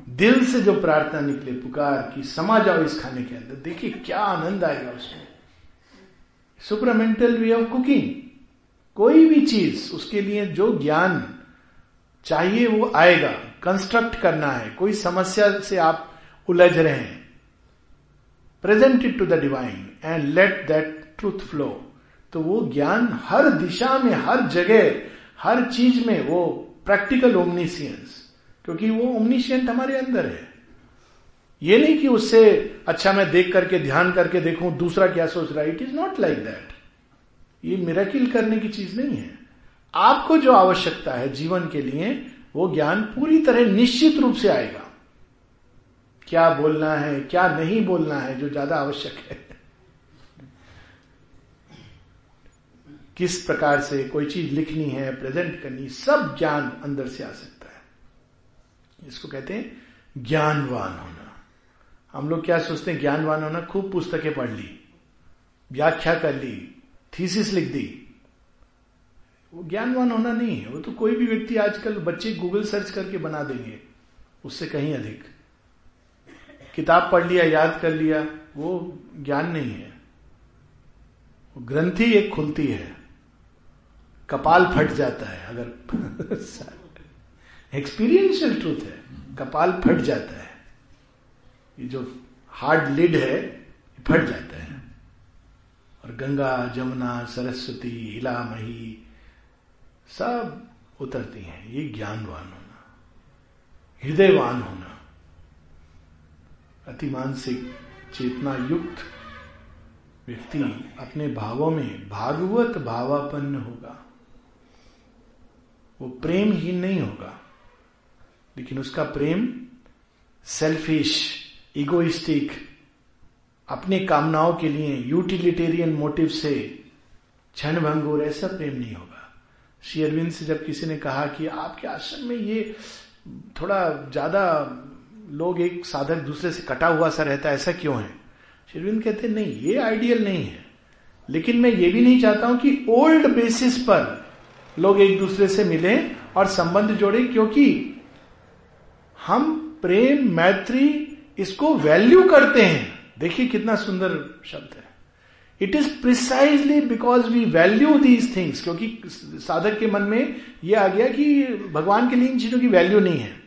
दिल से जो प्रार्थना निकले, पुकार कि, समा जाओ इस खाने के अंदर। देखिए क्या आनंद आएगा उसमें। Supramental way of cooking. कोई भी चीज़, उसके लिए जो ज्ञान चाहिए वो आएगा कंस्ट्रक्ट करना है। कोई समस्या से आप उलझ रहे हैं। Present it to the divine and let that truth flow तो वो ज्ञान हर दिशा में, हर जगह, हर चीज़ में वो प्रैक्टिकल ओमनीसियंस क्योंकि वो ओमनीशियंट हमारे अंदर है। ये नहीं कि उससे अच्छा मैं देख करके, ध्यान करके देखूँ, दूसरा क्या सोच रहा है? It is not like that ये मिराकिल करने की चीज़ नहीं है। आपको जो आवश्यकता है जीवन के लिए, वो ज्ञान पूरी तरह निश्चित रूप से आएगा। क्या बोलना है, क्या नहीं बोलना है, जो ज़्यादा आवश्यक है। किस प्रकार से कोई चीज़ लिखनी है प्रेजेंट करनी, सब ज्ञान अंदर से आ सकता है। इसको कहते हैं ज्ञानवान होना। हम लोग क्या सोचते हैं, ज्ञानवान होना, खूब पुस्तकें पढ़ ली, व्याख्या कर ली थीसिस लिख दी। वो ज्ञानवान होना नहीं है, वो तो कोई भी व्यक्ति आजकल बच्चे गूगल सर्च करके बना देंगे, उससे कहीं अधिक। किताब पढ़ लिया, याद कर लिया, वो ज्ञान नहीं है। ग्रंथि एक खुलती है, कपाल फट जाता है, अगर [LAUGHS] एक्सपीरियंशियल ट्रूथ है, कपाल फट जाता है। ये जो हार्ड लिड है फट जाता है। और गंगा, जमुना, सरस्वती हिला मही सब उतरती हैं। ये ज्ञानवान होना, हृदयवान होना, अति मानसिक चेतना युक्त व्यक्ति अपने भावों में भागवत भावापन्न होगा। वो प्रेम ही नहीं होगा, लेकिन उसका प्रेम सेल्फिश इगोइस्टिक अपने कामनाओं के लिए यूटिलिटेरियन मोटिव से क्षण भंगुर ऐसा प्रेम नहीं होगा। श्री अरविंद से जब किसी ने कहा कि आपके आश्रम में ये थोड़ा ज़्यादा लोग एक साधक दूसरे से कटा हुआ सा रहता है, ऐसा क्यों है? शेरविंद कहते, नहीं, ये आइडियल नहीं है। लेकिन मैं ये भी नहीं चाहता हूँ कि ओल्ड बेसिस पर लोग एक दूसरे से मिले और संबंध जोड़े, क्योंकि हम प्रेम, मैत्री इसको वैल्यू करते हैं। देखिए कितना सुंदर शब्द है। It is precisely because we value these things क्योंकि साधक के मन में यह आ गया कि भगवान के लिए इन चीज़ों की वैल्यू नहीं है।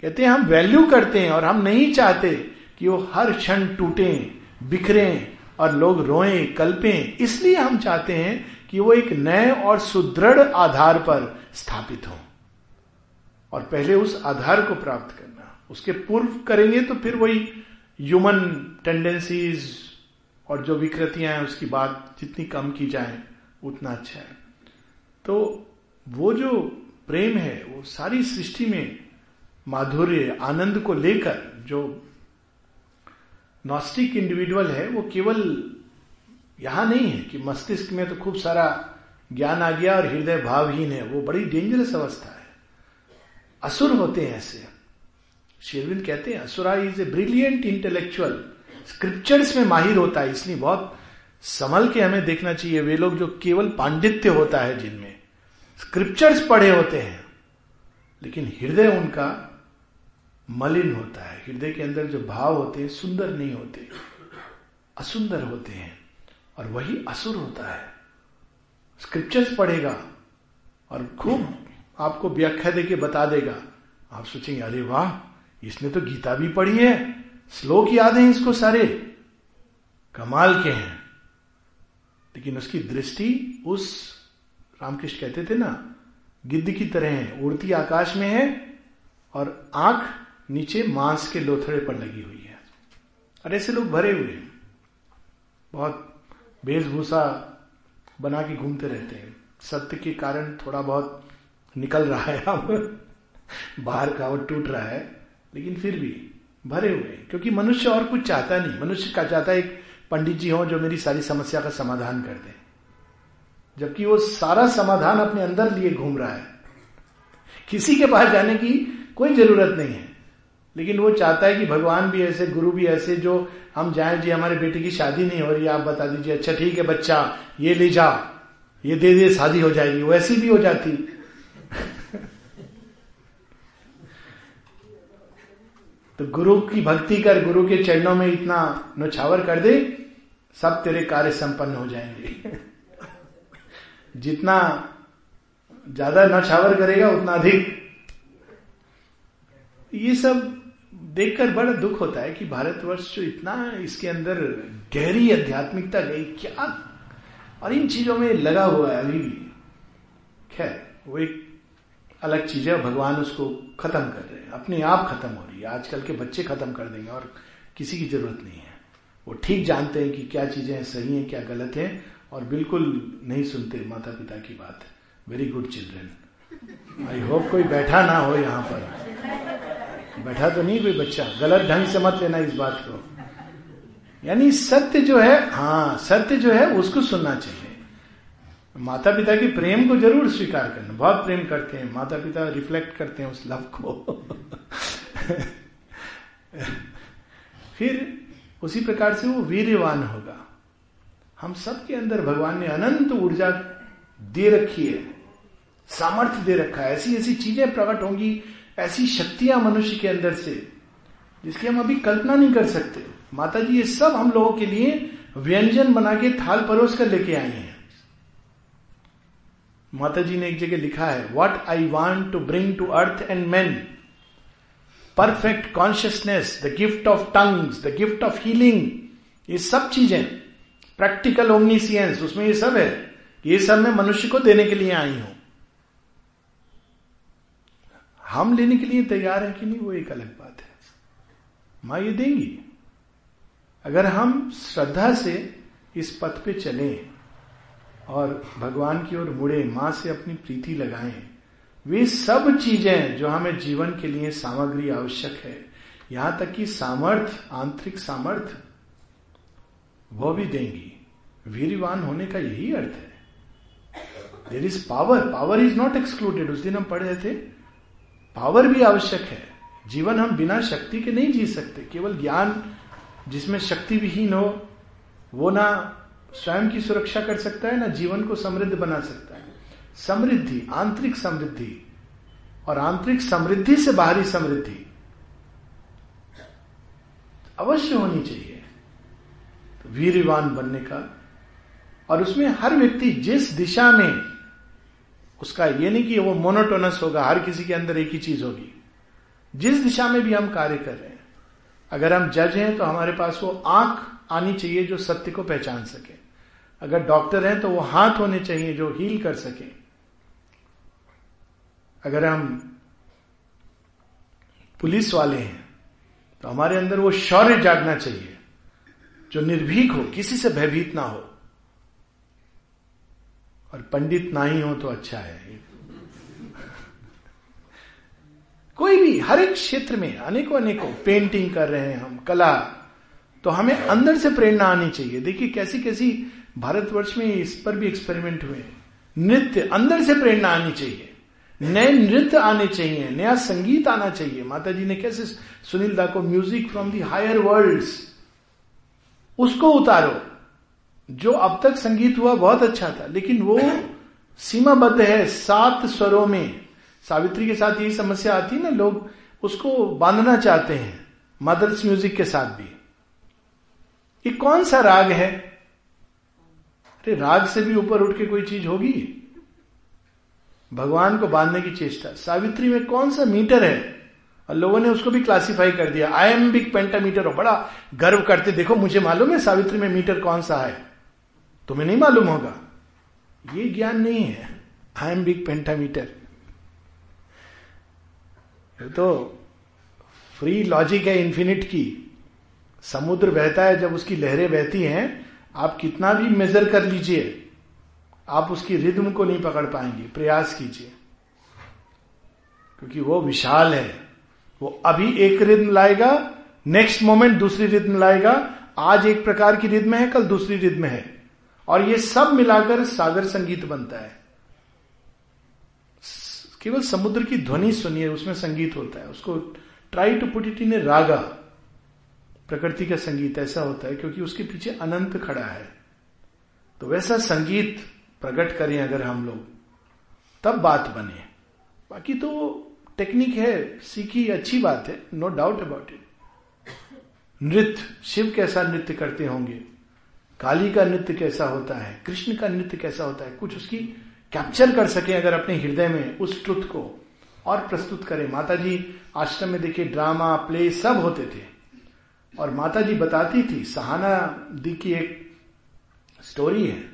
कहते हैं, हम वैल्यू करते हैं और हम नहीं चाहते कि वो हर क्षण टूटे, बिखरे और लोग रोएँ, कल्पें। इसलिए हम चाहते हैं कि वो एक नए और सुदृढ़ आधार पर स्थापित हो। और पहले उस आधार को प्राप्त करना उसके पूर्व करेंगे तो फिर वही ह्यूमन टेंडेंसीज और जो विकृतियाँ हैं, उसकी बात जितनी कम की जाए, उतना अच्छा है। तो वो जो प्रेम है, वो सारी सृष्टि में माधुर्य, आनंद को लेकर जो नॉस्टिक इंडिविजुअल है, वो केवल यहाँ नहीं है कि मस्तिष्क में तो खूब सारा ज्ञान आ गया और हृदय भावहीन है, वो बड़ी डेंजरस अवस्था है। असुर होते हैं ऐसे। शेरविंद कहते हैं asura is a brilliant intellectual scriptures में माहिर होता है, इसलिए बहुत संभल के हमें देखना चाहिए। वे लोग जो केवल पांडित्य होता है जिनमें स्क्रिप्चर्स पढ़े होते हैं, लेकिन हृदय उनका मलिन होता है। हृदय के अंदर जो भाव होते हैं, सुंदर नहीं होते, असुंदर होते हैं, और वही असुर होता है। स्क्रिप्चर्स पढ़ेगा और खूब आपको व्याख्या देके बता देगा। आप सोचेंगे, अरे वाह इसने तो गीता भी पढ़ी है, श्लोक याद है इसको सारे। कमाल के हैं। लेकिन उसकी दृष्टि उस रामकृष्ण कहते थे ना, गिद्ध की तरह है, उड़ती आकाश में है और आँख नीचे मांस के लोथड़े पर लगी हुई है। और ऐसे लोग भरे हुए हैं। बहुत वेशभूषा बना के घूमते रहते हैं। सत्य के कारण थोड़ा बहुत निकल रहा है अब, बाहर का वो टूट रहा है। लेकिन फिर भी भरे हुए, क्योंकि मनुष्य और कुछ चाहता नहीं। मनुष्य का चाहता एक पंडित जी हो जो मेरी सारी समस्या का समाधान कर दे। जबकि वो सारा समाधान अपने अंदर लिए घूम रहा है। किसी के पास जाने की कोई ज़रूरत नहीं है। लेकिन वो चाहता है कि भगवान भी ऐसे, गुरु भी ऐसे, जो हम जाए, जी, हमारे बेटे की शादी नहीं हो रही, आप बता दीजिए अच्छा ठीक है, बच्चा, ये ले जा, ये दे दे, शादी हो जाएगी। वैसी भी हो जाती। तो गुरु की भक्ति कर गुरु के चरणों में इतना नौछावर कर दे, सब तेरे कार्य संपन्न हो जाएँगे। जितना ज़्यादा नौछावर करेगा, उतना अधिक। ये सब देखकर बड़ा दुख होता है कि भारतवर्ष जो इतना इसके अंदर गहरी आध्यात्मिकता गई, क्या? और इन चीज़ों में लगा हुआ है अभी भी। खैर, वो एक अलग चीज़ है भगवान उसको खत्म कर रहे हैं। अपने आप खत्म हो रही है। आजकल के बच्चे खत्म कर देंगे और किसी की ज़रूरत नहीं है। वो ठीक जानते हैं कि क्या चीज़ें सही हैं, क्या गलत है और बिल्कुल नहीं सुनते माता पिता की बात। Very good children I hope कोई बैठा ना हो यहाँ पर। बैठा तो नहीं कोई बच्चा। गलत ढंग से मत लेना इस बात को। यानी सत्य जो है हाँ सत्य जो है, उसको सुनना चाहिए। माता पिता के प्रेम को ज़रूर स्वीकार करना। बहुत प्रेम करते हैं माता पिता रिफ्लेक्ट करते हैं उस लव को। फिर उसी प्रकार से वो वीरवान होगा। हम सबके अंदर भगवान ने अनंत ऊर्जा दे रखी है, सामर्थ्य दे रखा है। ऐसी ऐसी चीज़ें प्रकट होंगी, ऐसी शक्तियाँ मनुष्य के अंदर से, जिसकी हम अभी कल्पना नहीं कर सकते। माता जी, ये सब हम लोगों के लिए व्यंजन बना के थाल परोस कर लेके आई हैं। माता जी ने एक जगह लिखा है what I want to bring to earth and man perfect consciousness the gift of tongues the gift of healing ये सब चीज़ें प्रैक्टिकल ओमनीसियंस उसमें ये सब है, ये सब मैं मनुष्य को देने के लिए आई हूँ. हम लेने के लिए तैयार है कि नहीं, वो एक अलग बात है। माँ ये देंगी। अगर हम श्रद्धा से इस पथ पे चलें और भगवान की ओर मुड़े, माँ से अपनी प्रीति लगाएँ। वे सब चीज़ें जो हमें जीवन के लिए सामग्री आवश्यक है। यहाँ तक कि सामर्थ आंतरिक सामर्थ वह भी देंगी। वीरवान होने का यही अर्थ है। There is power power is not excluded उस दिन हम पढ़ रहे थे पावर भी आवश्यक है। जीवन हम बिना शक्ति के नहीं जी सकते। केवल ज्ञान जिसमें शक्ति विहीन हो, वो ना स्वयं की सुरक्षा कर सकता है, ना जीवन को समृद्ध बना सकता है। समृद्धि, आंतरिक समृद्धि और आंतरिक समृद्धि से बाहरी समृद्धि अवश्य होनी चाहिए। तो वीरवान बनने का और उसमें हर व्यक्ति जिस दिशा में उसका ये नहीं कि वो मोनोटोनस होगा, हर किसी के अंदर एक ही चीज़ होगी। जिस दिशा में भी हम कार्य कर रहे हैं, अगर हम जज हैं तो हमारे पास वो आँख आनी चाहिए जो सत्य को पहचान सके। अगर डॉक्टर हैं तो वो हाथ होने चाहिए जो हील कर सके। अगर हम पुलिस वाले हैं तो हमारे अंदर वो शौर्य जागना चाहिए, जो निर्भीक हो, किसी से भयभीत ना हो। और पंडित ना ही हो तो अच्छा है। कोई भी, हर एक क्षेत्र में अनेकों अनेकों पेंटिंग कर रहे हैं हम, कला तो हमें अंदर से प्रेरणा आनी चाहिए। देखिए कैसी कैसी भारतवर्ष में इस पर भी एक्सपेरिमेंट हुए नृत्य, अंदर से प्रेरणा आनी चाहिए। नए नृत्य आने चाहिए, नया संगीत आना चाहिए। माता जी ने कैसे सुनील दा को music from the higher world उसको उतारो। जो अब तक संगीत हुआ, बहुत अच्छा था, लेकिन वो सीमाबद्ध है सात स्वरों में। सावित्री के साथ यही समस्या आती है ना, लोग उसको बांधना चाहते हैं मदर्स म्यूज़िक के साथ भी। ये कौन सा राग है? अरे राग से भी ऊपर उठ के कोई चीज़ होगी? भगवान को बांधने की चेष्टा। सावित्री में कौन सा मीटर है? और लोगों ने उसको भी क्लासिफाई कर दिया। आई एम बिग पेंटामीटर हो बड़ा गर्व करते देखो, मुझे मालूम है सावित्री में मीटर कौन सा है। तुम्हें नहीं मालूम होगा। ये ज्ञान नहीं है आई एम बिग पेंटामीटर तो फ्री लॉजिक है इन्फिनिट की। समुद्र बहता है जब उसकी लहरें बहती हैं आप कितना भी मेजर कर लीजिए, आप उसकी रिद्म को नहीं पकड़ पाएँगे। प्रयास कीजिए। क्योंकि वो विशाल है। वो अभी एक रिद्म लाएगा नेक्स्ट मोमेंट दूसरी रिद्म लाएगा। आज एक प्रकार की रिद्म है, कल दूसरी रिद्म है। और ये सब मिलाकर सागर संगीत बनता है। केवल समुद्र की ध्वनि सुनिए, उसमें संगीत होता है। उसको try to put it in a raga प्रकृति का संगीत ऐसा होता है क्योंकि उसके पीछे अनंत खड़ा है। तो वैसा संगीत प्रकट करें अगर हम लोग, तब बात बने। बाकी तो टेक्निक है, सीखी, अच्छी बात है नो डाउट अबाउट इट नृत्य, शिव कैसा नृत्य करते होंगे? काली का नृत्य कैसा होता है? कृष्ण का नृत्य कैसा होता है? कुछ उसकी कैप्चर कर सके अगर अपने हृदय में उस ट्रुथ को। और प्रस्तुत करें। माता जी आश्रम में देखिए ड्रामा प्ले सब होते थे। और माता जी बताती थी सहाना दी की एक स्टोरी है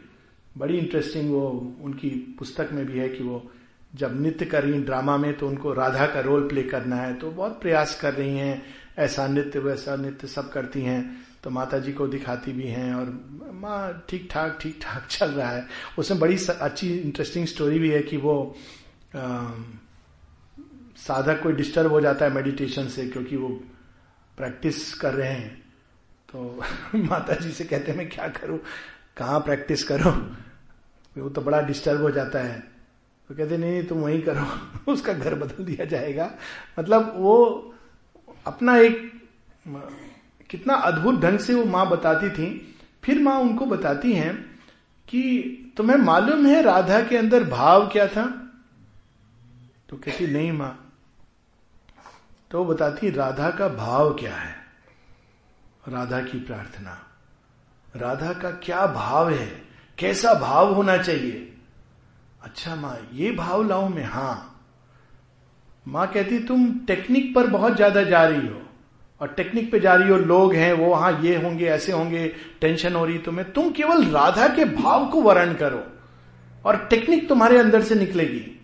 बड़ी इंटरेस्टिंग वो उनकी पुस्तक में भी है कि वो जब नृत्य कर रही ड्रामा में तो उनको राधा का रोल प्ले करना है तो बहुत प्रयास कर रही हैं ऐसा नृत्य वैसा नृत्य सब करती हैं तो माता जी को दिखाती भी हैं और माँ ठीक ठाक ठीक ठाक [LAUGHS] चल रहा है। उसमें बड़ी अच्छी इंटरेस्टिंग स्टोरी भी है कि वो आ, साधक कोई डिस्टर्ब हो जाता है मेडिटेशन से क्योंकि वो प्रैक्टिस कर रहे हैं तो [LAUGHS] माता जी से कहते हैं, मैं क्या करूँ? कहाँ प्रैक्टिस करो? वो तो बड़ा डिस्टर्ब हो जाता है। तो कहते नहीं नहीं, तुम वहीं करो। [LAUGHS] उसका घर बदल दिया जाएगा। मतलब वो अपना एक कितना अद्भुत ढंग से वो माँ बताती थी। फिर माँ उनको बताती हैं कि, तुम्हें मालूम है राधा के अंदर भाव क्या था? तो कहती, नहीं माँ तो बताती राधा का भाव क्या है? राधा की प्रार्थना। राधा का क्या भाव है? कैसा भाव होना चाहिए? अच्छा माँ, ये भाव लाऊं मैं? हाँ। माँ कहती, तुम टेक्निक पर बहुत ज़्यादा जा रही हो और टेक्निक पे जा रही हो, लोग हैं, वो हाँ ये होंगे, ऐसे होंगे, टेंशन हो रही तुम्हें। तुम केवल राधा के भाव को वर्ण करो और टेक्निक तुम्हारे अंदर से निकलेगी।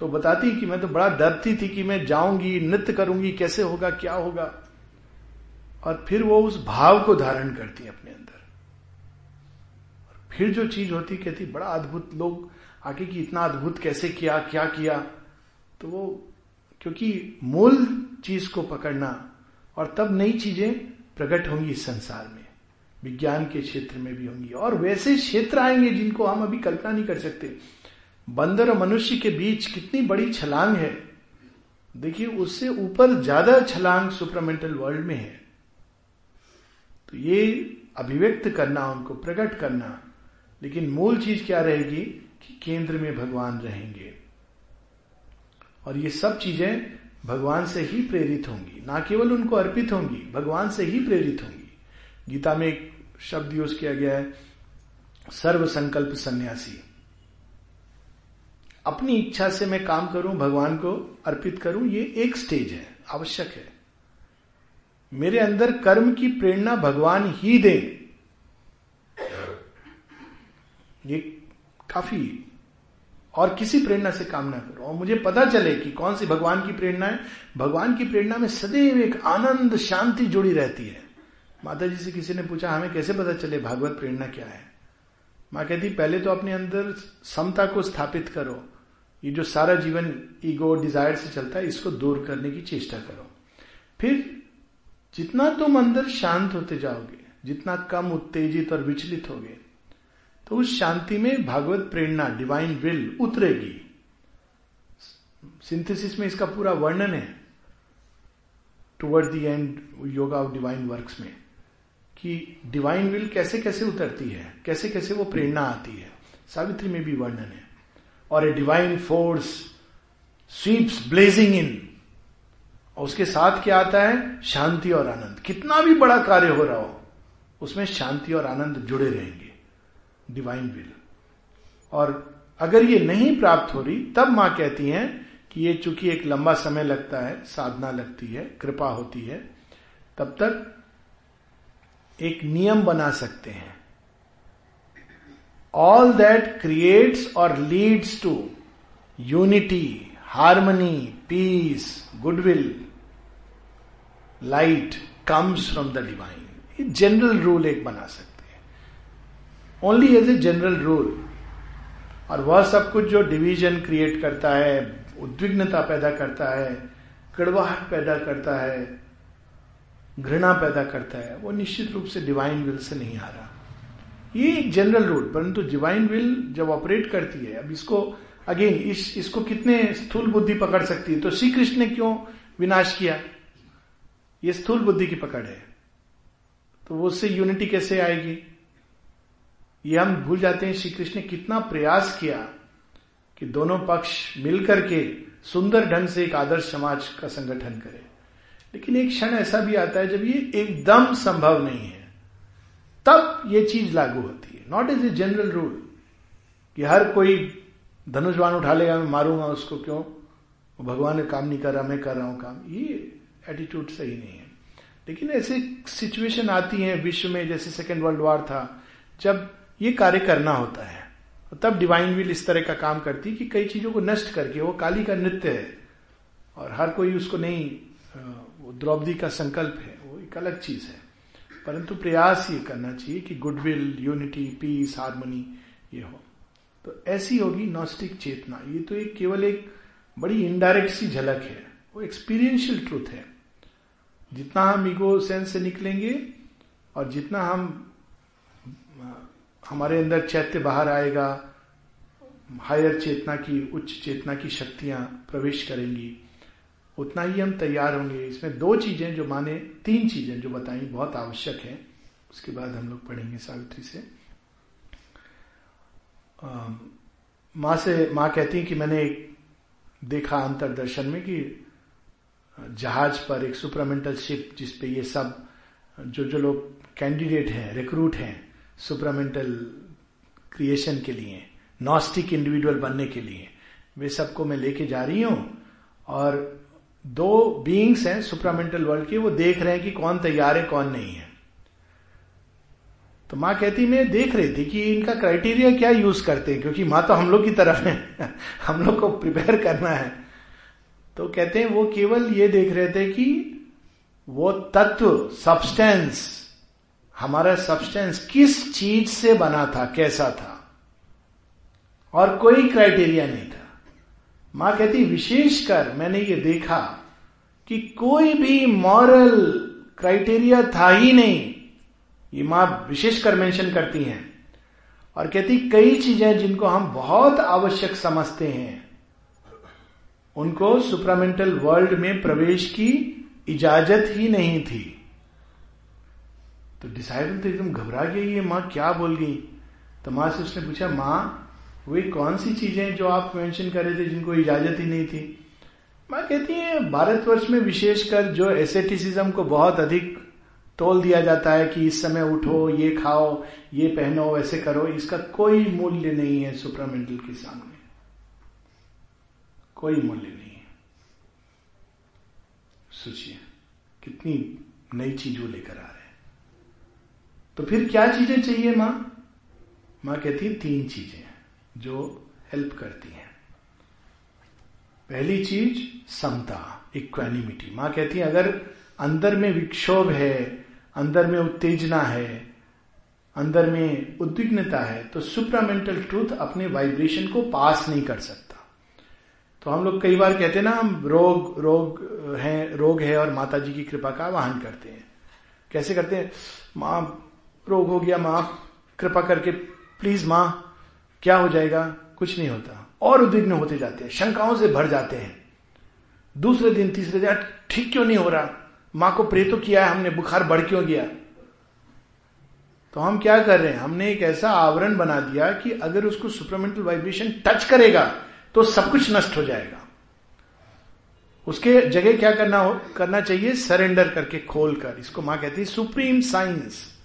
तो बताती कि मैं तो बड़ा डरती थी कि मैं जाऊँगी, नृत्य करूँगी, कैसे होगा, क्या होगा? और फिर वो उस भाव को धारण करती अपने अंदर। और फिर जो चीज़ होती, कहती, बड़ा अद्भुत लोग आके कि इतना अद्भुत कैसे किया, क्या किया? तो वो, क्योंकि मूल चीज़ को पकड़ना, और तब नई चीज़ें प्रकट होंगी इस संसार में, विज्ञान के क्षेत्र में भी होंगी। और वैसे क्षेत्र आएँगे जिनको हम अभी कल्पना नहीं कर सकते। बंदर और मनुष्य के बीच कितनी बड़ी छलांग है। देखिए, उससे ऊपर ज़्यादा छलांग सुपरमेंटल वर्ल्ड में है। तो ये अभिव्यक्त करना, उनको प्रकट करना, लेकिन मूल चीज़ क्या रहेगी कि केंद्र में भगवान रहेंगे। और ये सब चीज़ें भगवान से ही प्रेरित होंगी। ना केवल उनको अर्पित होंगी, भगवान से ही प्रेरित होंगी। गीता में एक शब्द यूज़ किया गया है सर्व संकल्प सन्यासी। अपनी इच्छा से मैं काम करूँ, भगवान को अर्पित करूँ, ये एक स्टेज है, आवश्यक है। मेरे अंदर कर्म की प्रेरणा भगवान ही दे। ये काफ़ी और किसी प्रेरणा से काम ना करो। और मुझे पता चले कि कौन सी भगवान की प्रेरणा है। भगवान की प्रेरणा में सदैव एक आनंद, शांति जुड़ी रहती है। माता जी से किसी ने पूछा, हमें कैसे पता चले, भागवत प्रेरणा क्या है? माँ कहती, पहले तो अपने अंदर समता को स्थापित करो। ये जो सारा जीवन ईगो डिज़ायर से चलता है, इसको दूर करने की चेष्टा करो। फिर जितना तुम अंदर शांत होते जाओगे, जितना कम उत्तेजित और विचलित होगे तो उस शांति में भागवत प्रेरणा डिवाइन विल उतरेगी। सिंथेसिस में इसका पूरा वर्णन है। Toward the end yoga of divine works में। कि डिवाइन विल कैसे कैसे उतरती है, कैसे कैसे वो प्रेरणा आती है। सावित्री में भी वर्णन है। और a divine force sweeps blazing in और उसके साथ क्या आता है? शांति और आनंद। कितना भी बड़ा कार्य हो रहा हो, उसमें शांति और आनंद जुड़े रहेंगे। डिवाइन विल और अगर ये नहीं प्राप्त हो रही, तब माँ कहती हैं कि ये चूँकि एक लंबा समय लगता है, साधना लगती है, कृपा होती है, तब तक एक नियम बना सकते हैं। ऑल दैट क्रिएट्स और leads to unity harmony peace goodwill light comes from the divine ये जनरल रूल एक बना सकते हैं। Only as a general rule और वह सब कुछ जो डिवीज़न क्रिएट करता है, उद्विग्नता पैदा करता है, कड़वाहट पैदा करता है घृणा पैदा करता है, वो निश्चित रूप से डिवाइन विल से नहीं आ रहा। ये एक जनरल रूल परंतु डिवाइन विल जब ऑपरेट करती है, अब इसको अगेन इस, इसको कितने स्थूल बुद्धि पकड़ सकती है? तो श्री कृष्ण ने क्यों विनाश किया? ये स्थूल बुद्धि की पकड़ है। तो वो उससे यूनिटी कैसे आएगी? ये हम भूल जाते हैं श्री कृष्ण ने कितना प्रयास किया कि दोनों पक्ष मिलकर के सुंदर ढंग से एक आदर्श समाज का संगठन करे। लेकिन एक क्षण ऐसा भी आता है जब ये एकदम संभव नहीं है, तब ये चीज़ लागू होती है। Not as a general rule कि हर कोई धनुषवान उठा लेगा, मैं मारूँगा उसको क्यों? भगवान ने काम नहीं कर रहा, मैं कर रहा हूँ काम। ये एटीट्यूड सही नहीं है। लेकिन ऐसे सिचुएशन आती है विश्व में, जैसे सेकेंड वर्ल्ड वॉर था, जब ये कार्य करना होता है तब डिवाइन विल इस तरह का काम करती कि कई चीज़ों को नष्ट करके, वो काली का नृत्य है, और हर कोई उसको नहीं वो द्रौपदी का संकल्प है, वो एक अलग चीज़ है। परंतु प्रयास ये करना चाहिए कि गुडविल, यूनिटी, पीस, हारमोनी ये हो। तो ऐसी होगी नॉस्टिक चेतना। ये तो एक केवल एक बड़ी इनडायरेक्ट सी झलक है। वो एक्सपीरियंशियल ट्रूथ है। जितना हम ईगो सेंस से निकलेंगे और जितना हम, हमारे अंदर चैत्य बाहर आएगा हायर चेतना की, उच्च चेतना की शक्तियाँ प्रवेश करेंगी। उतना ही हम तैयार होंगे। इसमें दो चीज़ें जो माने, तीन चीज़ें जो बताई, बहुत आवश्यक है। उसके बाद हम लोग पढ़ेंगे सावित्री से। माँ से, माँ कहती है कि मैंने एक देखा अंतरदर्शन में कि जहाज़ पर एक सुपरामेंटल शिप जिसपे ये सब जो जो लोग कैंडिडेट हैं रिक्रूट हैं, सुपरामेंटल क्रिएशन के लिए नॉस्टिक इंडिविजुअल बनने के लिए, वे सबको मैं लेके जा रही हूँ और दो बीइंग्स हैं सुपरामेंटल वर्ल्ड के, वो देख रहे हैं कि कौन तैयार है, कौन नहीं है। तो माँ कहती, मैं देख रही थी कि इनका क्राइटेरिया क्या यूज़ करते हैं, क्योंकि माँ तो हम लोग की तरफ़ है, [LAUGHS] हम लोग को प्रिपेयर करना है। तो कहते हैं, वो केवल ये देख रहे थे कि वो तत्व सब्सटेंस हमारा सब्सटेंस किस चीज़ से बना था, कैसा था? और कोई क्राइटेरिया नहीं था। माँ कहती विशेषकर मैंने ये देखा कि कोई भी मॉरल क्राइटेरिया था ही नहीं। ये माँ विशेषकर मेंशन करती हैं और कहती, कई चीज़ें जिनको हम बहुत आवश्यक समझते हैं, उनको सुप्रामेंटल वर्ल्ड में प्रवेश की इजाज़त ही नहीं थी। तो डिसाइबल तो एकदम घबरा गई, ये माँ क्या बोल गई? तो माँ से उसने पूछा, माँ वे कौन सी चीज़ें जो आप मेंशन कर रहे थे जिनको इजाज़त ही नहीं थी? माँ कहती है, भारतवर्ष में विशेषकर जो एसेटिसिज्म को बहुत अधिक तोल दिया जाता है कि इस समय उठो, ये खाओ, ये पहनो, ऐसे करो, इसका कोई मूल्य नहीं है सुप्रामेंटल के सामने। कोई मूल्य नहीं है। सोचिए, कितनी नई चीज़ वो लेकर आ रहे हैं। तो फिर क्या चीज़ें चाहिए माँ? माँ कहती है, तीन चीज़ें। जो हेल्प करती हैं। पहली चीज़ समता इक्वानिमिटी माँ कहती है, अगर अंदर में विक्षोभ है, अंदर में उत्तेजना है, अंदर में उद्विग्नता है तो सुप्रामेंटल ट्रूथ अपने वाइब्रेशन को पास नहीं कर सकता। तो हम लोग कई बार कहते हैं ना, हम रोग रोग है रोग है और माता जी की कृपा का आवाहन करते हैं। कैसे करते हैं? माँ, रोग हो गया, माँ, कृपा करके प्लीज़ माँ क्या हो जाएगा? कुछ नहीं होता। और उद्विग्न होते जाते हैं, शंकाओं से भर जाते हैं। दूसरे दिन, तीसरे दिन ठीक क्यों नहीं हो रहा? माँ को प्रे तो किया है हमने, बुखार बढ़ क्यों गया? तो हम क्या कर रहे हैं? हमने एक ऐसा आवरण बना दिया कि अगर उसको सुपरमेंटल वाइब्रेशन टच करेगा तो सब कुछ नष्ट हो जाएगा। उसके जगह क्या करना हो, करना चाहिए? सरेंडर करके खोल कर। इसको माँ कहती है supreme science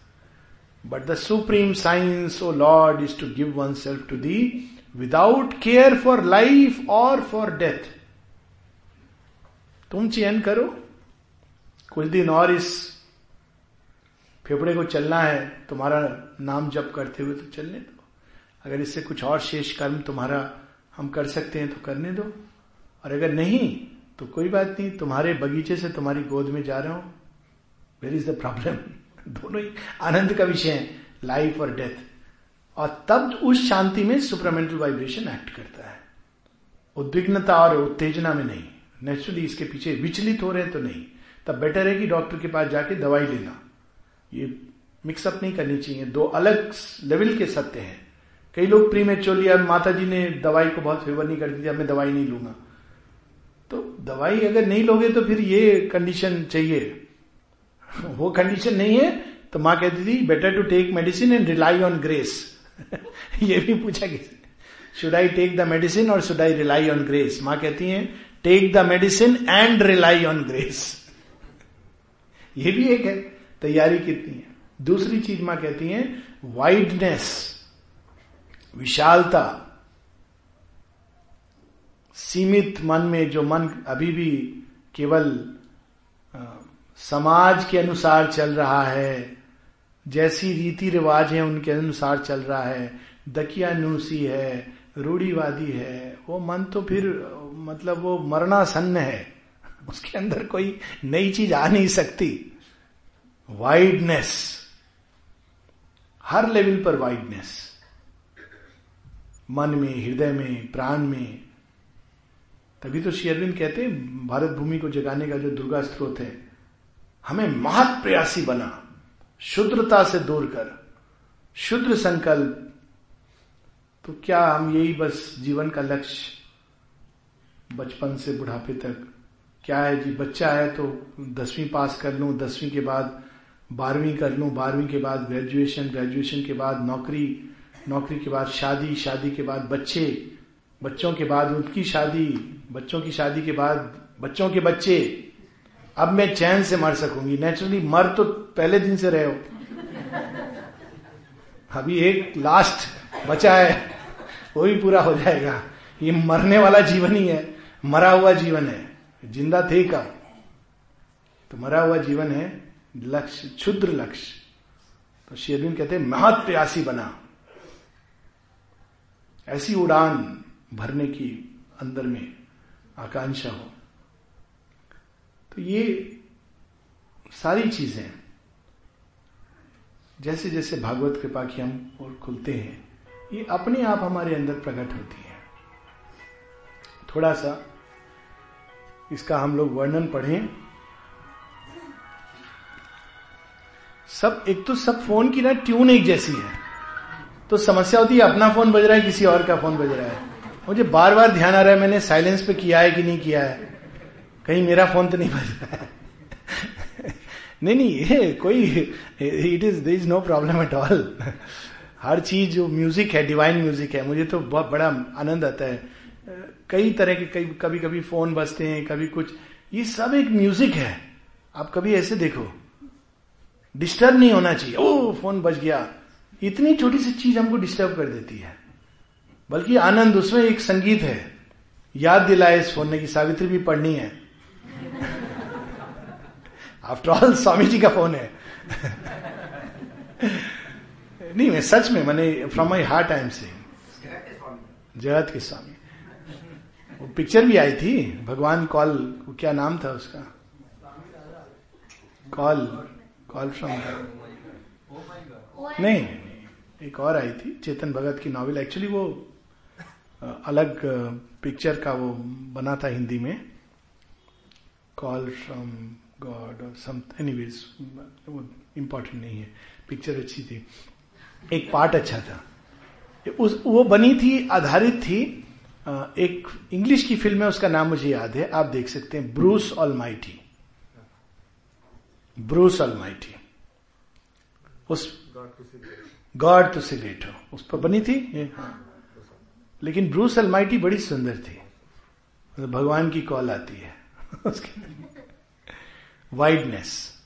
but the supreme science O Lord is to give oneself to thee without care for life और फॉर डेथ तुम चयन करो। कुछ दिन और इस फेफड़े को चलना है, तुम्हारा नाम जप करते हुए तो चलने दो। अगर इससे कुछ और शेष कर्म तुम्हारा हम कर सकते हैं तो करने दो। और अगर नहीं तो कोई बात नहीं, तुम्हारे बगीचे से तुम्हारी गोद में जा रहा हूँ। वेर इज़ द प्रॉब्लम दोनों ही आनंद का विषय है लाइफ और डेथ और तब उस शांति में सुपरमेंटल वाइब्रेशन एक्ट करता है। उद्विग्नता और उत्तेजना में नहीं। नेचुरली इसके पीछे विचलित हो रहे हैं तो नहीं। तब बेटर है कि डॉक्टर के पास जाके दवाई लेना। ये मिक्सअप नहीं करनी चाहिए। दो अलग लेवल के सत्य हैं। कई लोग प्री मेच्योरली अब माता जी ने दवाई को बहुत फेवर नहीं कर दी अब मैं दवाई नहीं लूँगा। तो दवाई अगर नहीं लोगे तो फिर ये कंडीशन चाहिए। वो कंडीशन नहीं है तो माँ कहती थी better to take medicine and rely on grace ये भी पूछा किसी should I take the medicine और should I rely on grace माँ कहती है take the medicine and rely on grace ये भी एक है, तैयारी कितनी है। दूसरी चीज़ माँ कहती है वाइडनेस विशालता, सीमित मन में जो मन अभी भी केवल समाज के अनुसार चल रहा है। जैसी रीति रिवाज है, उनके अनुसार चल रहा है। दकिया दकियानुसी है, रूढ़ीवादी है। वो मन तो फिर मतलब वो मरणासन्न है। उसके अंदर कोई नई चीज़ आ नहीं सकती। वाइडनेस हर लेवल पर वाइडनेस मन में, हृदय में, प्राण में। तभी तो शेयरविंद कहते हैं, भारत भूमि को जगाने का जो दुर्गा स्त्रोत है हमें महत प्रयासी बना, शुद्रता से दूर कर, शुद्र संकल्प। तो क्या हम यही बस जीवन का लक्ष्य बचपन से बुढ़ापे तक? क्या है जी बच्चा है तो दसवीं पास कर लूँ, दसवीं के बाद बारहवीं कर लूँ, बारहवीं के बाद ग्रेजुएशन ग्रेजुएशन के बाद नौकरी नौकरी के बाद शादी शादी के बाद बच्चे, बच्चों के बाद उनकी शादी, बच्चों की शादी के बाद बच्चों के बच्चे। अब मैं चैन से मर सकूँगी। नेचुरली मर तो पहले दिन से रहे हो। अभी एक लास्ट बचा है, वो भी पूरा हो जाएगा। ये मरने वाला जीवन ही है। मरा हुआ जीवन है। ज़िंदा थे का तो मरा हुआ जीवन है लक्ष्य, क्षुद्र लक्ष्य। तो शेरविन कहते महत प्यासी बना। ऐसी उड़ान भरने की अंदर में आकांक्षा हो। तो ये सारी चीज़ें जैसे जैसे भागवत कृपा की हम और खुलते हैं, ये अपने आप हमारे अंदर प्रकट होती है। थोड़ा सा इसका हम लोग वर्णन पढ़ें। सब, एक तो सब फ़ोन की ना ट्यून एक जैसी है। तो समस्या होती है, अपना फ़ोन बज रहा है, किसी और का फ़ोन बज रहा है। मुझे बार बार ध्यान आ रहा है, मैंने साइलेंस पे किया है कि नहीं किया है। कहीं मेरा फ़ोन तो नहीं बज रहा है। नहीं नहीं, ये कोई it is there is no problem at all हर चीज़ जो म्यूज़िक है डिवाइन म्यूज़िक है, मुझे तो बहुत बड़ा आनंद आता है। कई तरह के, कई कभी कभी फ़ोन बजते हैं, कभी कुछ। ये सब एक म्यूज़िक है। आप कभी ऐसे देखो। डिस्टर्ब नहीं होना चाहिए। ओ फ़ोन बज गया। इतनी छोटी सी चीज़ हमको डिस्टर्ब कर देती है। बल्कि आनंद, उसमें एक संगीत है। याद दिलाए इस फ़ोन ने की सावित्री भी पढ़नी है। आफ्टर ऑल स्वामी जी का फ़ोन है नहीं मैं सच में मैंने from my heart I am से जगत के स्वामी वो पिक्चर भी आई थी भगवान कॉल क्या नाम था उसका कॉल कॉल फ्रॉम नहीं नहीं एक और आई थी चेतन भगत की नॉवेल एक्चुअली वो अलग पिक्चर का वो बना था हिंदी में कॉल फ्रॉम गॉड और सम एनीवेज वो इम्पोर्टेंट नहीं है। पिक्चर अच्छी थी। एक पार्ट अच्छा था। उस वो बनी थी आधारित थी। एक इंग्लिश की फ़िल्म है उसका नाम मुझे याद है। आप देख सकते हैं Bruce all mighty Bruce all mighty उस गॉड टू सिलेट हो उस पर बनी थी? हाँ। लेकिन ब्रूस अलमाइटी बड़ी सुंदर थी। मतलब भगवान की कॉल आती है। [LAUGHS] वाइडनेस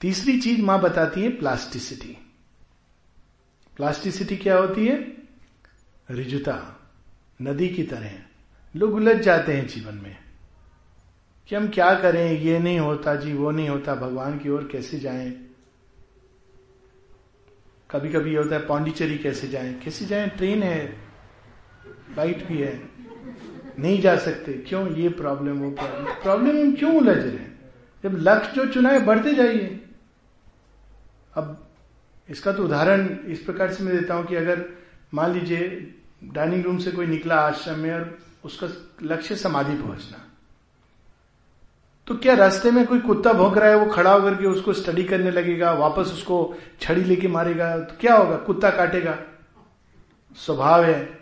तीसरी चीज़ माँ बताती है प्लास्टिसिटी प्लास्टिसिटी क्या होती है? रिजुता. नदी की तरह. लोग उलझ जाते हैं जीवन में. कि हम क्या करें? ये नहीं होता जी, वो नहीं होता. भगवान की ओर कैसे जाएँ? कभी कभी ये होता है, पांडिचेरी कैसे जाएँ? कैसे जाएँ? ट्रेन है, फ़्लाइट भी है. नहीं जा सकते। क्यों? ये प्रॉब्लम वो प्रॉब्लम प्रॉब्लम हम क्यों उलझ रहे हैं? जब लक्ष्य जो चुना है, बढ़ते जाइए। अब इसका तो उदाहरण इस प्रकार से मैं देता हूँ कि अगर मान लीजिए डाइनिंग रूम से कोई निकला आश्रम में और उसका लक्ष्य समाधि पहुँचना। तो क्या रास्ते में कोई कुत्ता भोंक रहा है, वो खड़ा होकर के उसको स्टडी करने लगेगा, वापस उसको छड़ी लेके मारेगा? तो क्या होगा? कुत्ता काटेगा। स्वभाव है।